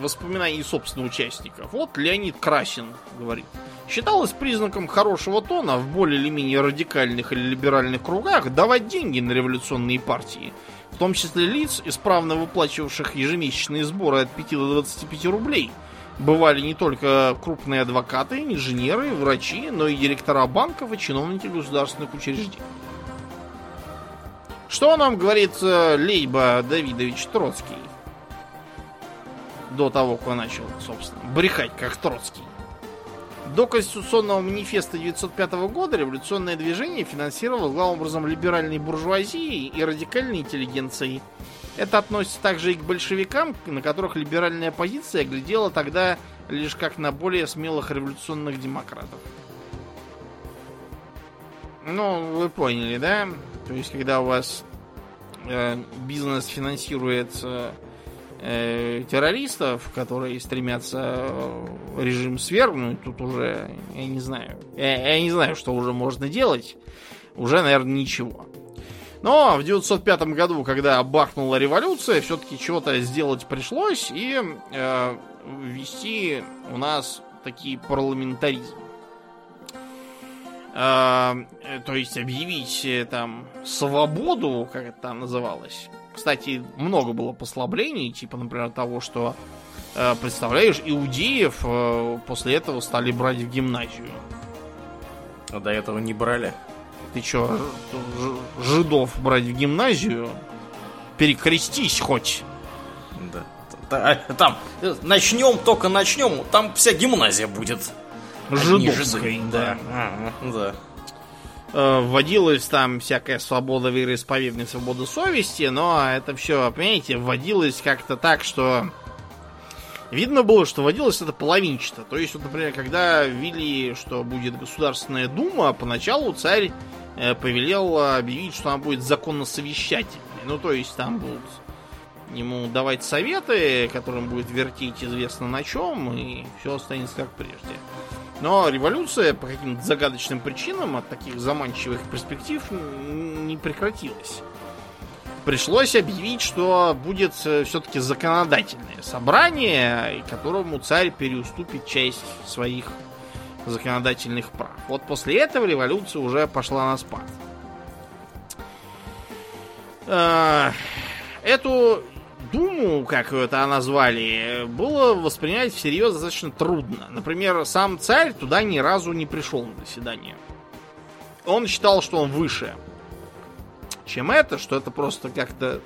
воспоминаний собственных участников. Вот Леонид Красин говорит. Считалось признаком хорошего тона в более или менее радикальных или либеральных кругах давать деньги на революционные партии, том числе лиц, исправно выплачивавших ежемесячные сборы от 5 до 25 рублей. Бывали не только крупные адвокаты, инженеры, врачи, но и директора банков и чиновники государственных учреждений. Что нам говорит э, Лейба Давидович Троцкий? До того, как он начал, собственно, брехать, как Троцкий. До Конституционного манифеста 1905 года революционное движение финансировалось главным образом либеральной буржуазией и радикальной интеллигенцией. Это относится также и к большевикам, на которых либеральная позиция глядела тогда лишь как на более смелых революционных демократов. Ну, вы поняли, да? То есть, когда у вас э, бизнес финансирует э, террористов, которые стремятся режим свергнуть, тут уже я не знаю. Я, я не знаю, что уже можно делать. Уже, наверное, ничего. Но в 1905 году, когда бахнула революция, все-таки чего-то сделать пришлось и э, ввести у нас такие парламентаризм. Э, то есть объявить э, там свободу, как это там называлось. Кстати, много было послаблений, типа, например, того, что, э, представляешь, иудеев э, после этого стали брать в гимназию. А до этого не брали? Ты чё, жидов брать в гимназию? Перекрестись хоть. Да. Там, начнем, только начнем, там вся гимназия будет жидовской, да. Ага, да. Э, вводилась там всякая свобода вероисповедания, свобода совести, но это все, понимаете, вводилось как-то так, что видно было, что вводилось это половинчато. То есть, вот, например, когда ввели, что будет Государственная Дума, поначалу царь э, повелел объявить, что она будет законно совещательной. Ну, то есть, там будут ему давать советы, которым будет вертеть известно на чем, и все останется как прежде. Но революция по каким-то загадочным причинам от таких заманчивых перспектив не прекратилась. Пришлось объявить, что будет э, все-таки законодательное собрание, которому царь переуступит часть своих законодательных прав. Вот после этого революция уже пошла на спад. Э, эту Думу, как это назвали, было воспринять всерьез достаточно трудно. Например, сам царь туда ни разу не пришел на заседание. Он считал, что он выше, чем это, что это просто как-то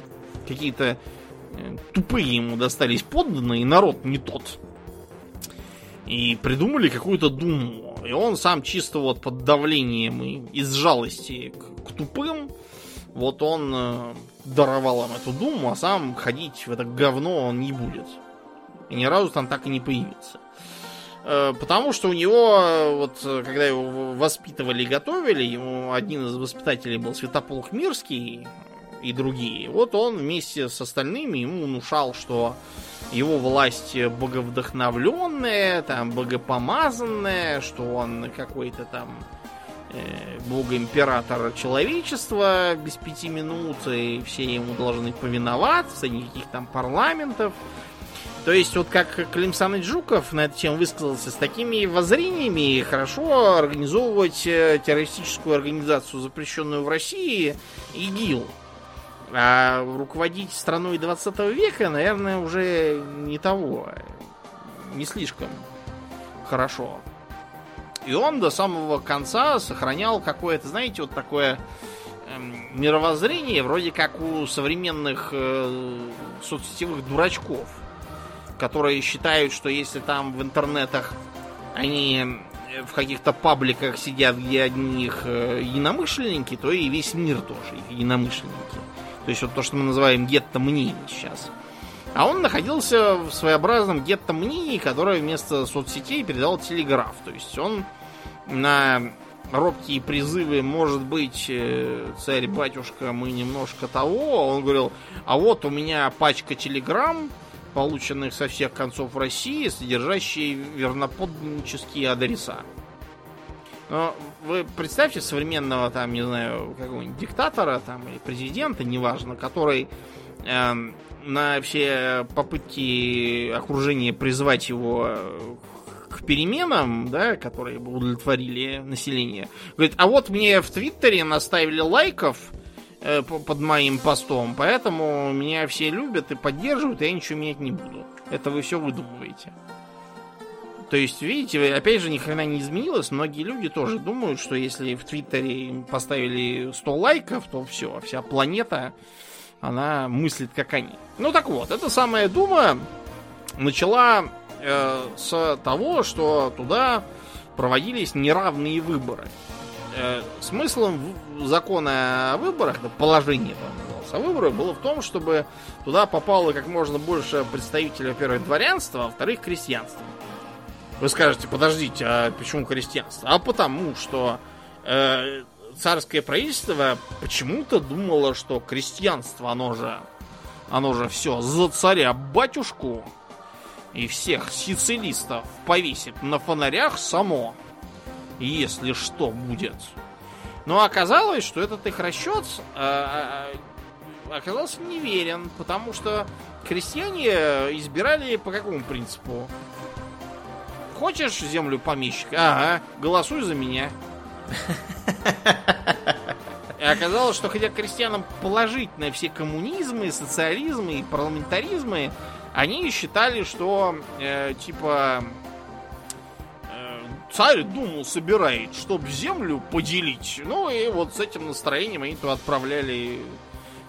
какие-то э, тупые ему достались подданные, и народ не тот. И придумали какую-то думу. И он сам чисто вот под давлением и из жалости к, к тупым, вот он э, даровал им эту думу, а сам ходить в это говно он не будет. И ни разу там так и не появится. Э, потому что у него, вот когда его воспитывали и готовили, ему один из воспитателей был Святополк Мирский и другие. Вот он вместе с остальными ему внушал, что его власть боговдохновленная, там, богопомазанная, что он какой-то там Э, бога-императора человечества без пяти минут, и все ему должны повиноваться, никаких там парламентов. То есть, вот как Клим Саныч Жуков на эту тему высказался, с такими воззрениями хорошо организовывать э, террористическую организацию, запрещенную в России, ИГИЛ. А руководить страной 20 века, наверное, уже не того, не слишком хорошо. И он до самого конца сохранял какое-то, знаете, вот такое эм, мировоззрение, вроде как у современных э, соцсетевых дурачков, которые считают, что если там в интернетах они в каких-то пабликах сидят, где одни их э, единомышленники, то и весь мир тоже единомышленники. То есть вот то, что мы называем гетто мнений сейчас. А он находился в своеобразном гетто мнений, которое вместо соцсетей передал телеграф. То есть он на робкие призывы, может быть, э, царь-батюшка, мы немножко того, он говорил, а вот у меня пачка телеграмм, полученных со всех концов России, содержащие верноподданнические адреса. Но вы представьте современного, там, не знаю, какого-нибудь диктатора там, или президента, неважно, который на все попытки окружения призвать его к переменам, да, которые бы удовлетворили население, говорит, а вот мне в Твиттере наставили лайков, Э, под моим постом, поэтому меня все любят и поддерживают, и я ничего менять не буду. Это вы все выдумываете. То есть, видите, опять же, ни хрена не изменилось. Многие люди тоже думают, что если в Твиттере поставили 100 лайков, то все, вся планета, она мыслит как они. Ну так вот, эта самая Дума начала э, с того, что туда проводились неравные выборы. Э, смыслом закона о выборах, положение о выборах было в том, чтобы туда попало как можно больше представителей, во-первых, дворянства, а во-вторых, крестьянства. Вы скажете, подождите, а почему крестьянство? А потому что э, царское правительство почему-то думало, что крестьянство, оно же, оно же все за царя батюшку и всех сицилистов повесит на фонарях само если что будет. Но оказалось, что этот их расчет э, э, оказался неверен, потому что крестьяне избирали по какому принципу? Хочешь землю помещика? Ага, голосуй за меня. И оказалось, что хотя крестьянам положительно все коммунизмы, социализмы и парламентаризмы, они считали, что э, типа царь думу собирает, чтобы землю поделить. Ну и вот с этим настроением они то отправляли,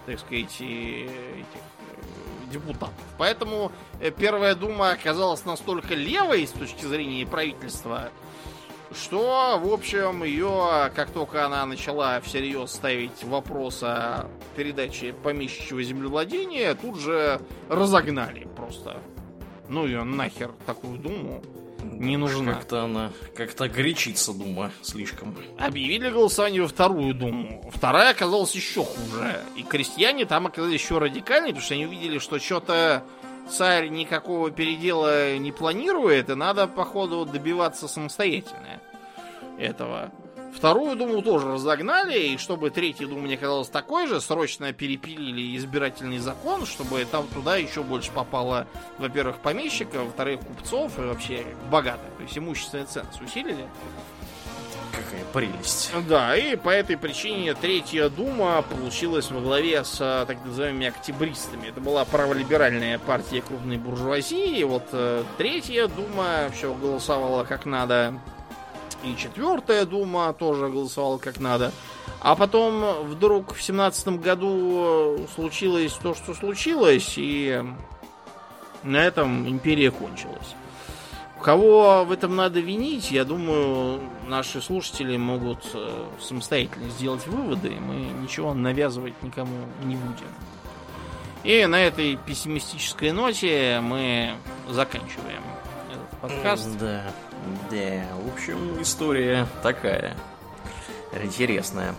так сказать, этих э, депутатов. Поэтому э, Первая Дума оказалась настолько левой с точки зрения правительства, что, в общем, ее, как только она начала всерьез ставить вопрос о передаче помещичьего землевладения, тут же разогнали просто. Ну ее нахер такую думу не нужна. Как-то она, как-то горячится Дума слишком. Объявили голосование вторую Думу. Вторая оказалась еще хуже. И крестьяне там оказались еще радикальнее, потому что они увидели, что что-то царь никакого передела не планирует, и надо, походу, добиваться самостоятельно этого. Вторую думу тоже разогнали, и чтобы третья дума не оказалась такой же, срочно перепилили избирательный закон, чтобы там туда еще больше попало, во-первых, помещиков, во-вторых, купцов и вообще богатых. То есть имущественный ценз усилили. Какая прелесть. Да, и по этой причине Третья Дума получилась во главе с так называемыми октябристами. Это была праволиберальная партия крупной буржуазии. Вот э, Третья Дума все голосовала как надо и четвертая дума тоже голосовала как надо. А потом вдруг в семнадцатом году случилось то, что случилось, и на этом империя кончилась. Кого в этом надо винить, я думаю, наши слушатели могут э, самостоятельно сделать выводы. Мы ничего навязывать никому не будем. И на этой пессимистической ноте мы заканчиваем этот подкаст. Да. Да, в общем, история такая. Интересная.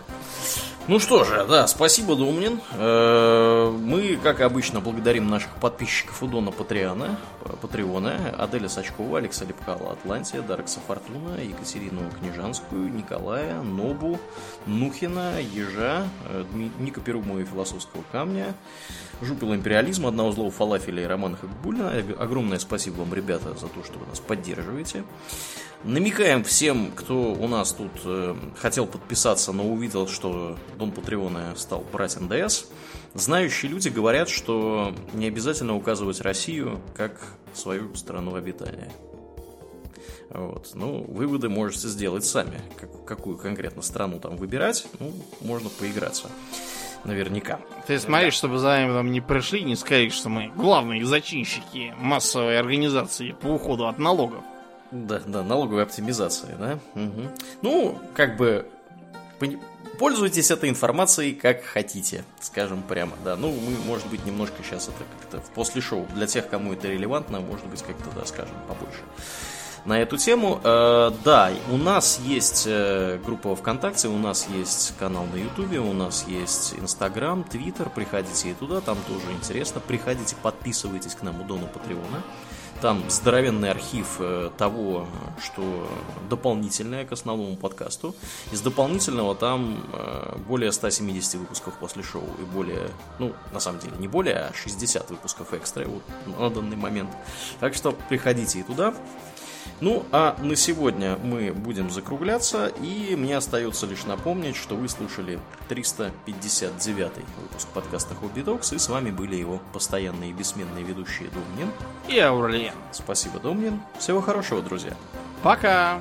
Ну что же, да, спасибо, Думнин. Э, мы, как обычно, благодарим наших подписчиков у Дона Патриана, Патреона, Аделя Сачкова, Алекса Лепкала, Атлантия, Даркса Фортуна, Екатерину Княжанскую, Николая, Нобу, Нухина, Ежа, э, Ника Перумова и Философского камня, Жупила империализма, одного злого фалафеля и Романа Хакбулина. Огромное спасибо вам, ребята, за то, что вы нас поддерживаете. Намекаем всем, кто у нас тут э, хотел подписаться, но увидел, что Дон Патреона стал брать НДС. Знающие люди говорят, что не обязательно указывать Россию как свою страну обитания. Вот. Ну, выводы можете сделать сами. Как, какую конкретно страну там выбирать, ну, можно поиграться. Наверняка. Ты смотри, чтобы за нами там не пришли, не сказали, что мы главные зачинщики массовой организации по уходу от налогов. Да, да, налоговой оптимизации, да? Угу. Ну, как бы пользуйтесь этой информацией как хотите, скажем прямо, да. Ну, мы, может быть, немножко сейчас это как-то в после шоу. Для тех, кому это релевантно, может быть, как-то, да, скажем, побольше на эту тему. Э, да, у нас есть э, группа ВКонтакте, у нас есть канал на Ютубе, у нас есть Инстаграм, Твиттер. Приходите и туда, там тоже интересно. Приходите, подписывайтесь к нам у Дона Патреона. Там здоровенный архив э, того, что дополнительное к основному подкасту. Из дополнительного там э, более 170 выпусков после шоу и более, ну, на самом деле, не более, а 60 выпусков экстра вот, на данный момент. Так что приходите и туда. Ну, а на сегодня мы будем закругляться, и мне остается лишь напомнить, что вы слушали 359 выпуск подкаста Хобби Докс, и с вами были его постоянные и бессменные ведущие Домнин и Аурлиен. Спасибо, Домнин. Всего хорошего, друзья. Пока!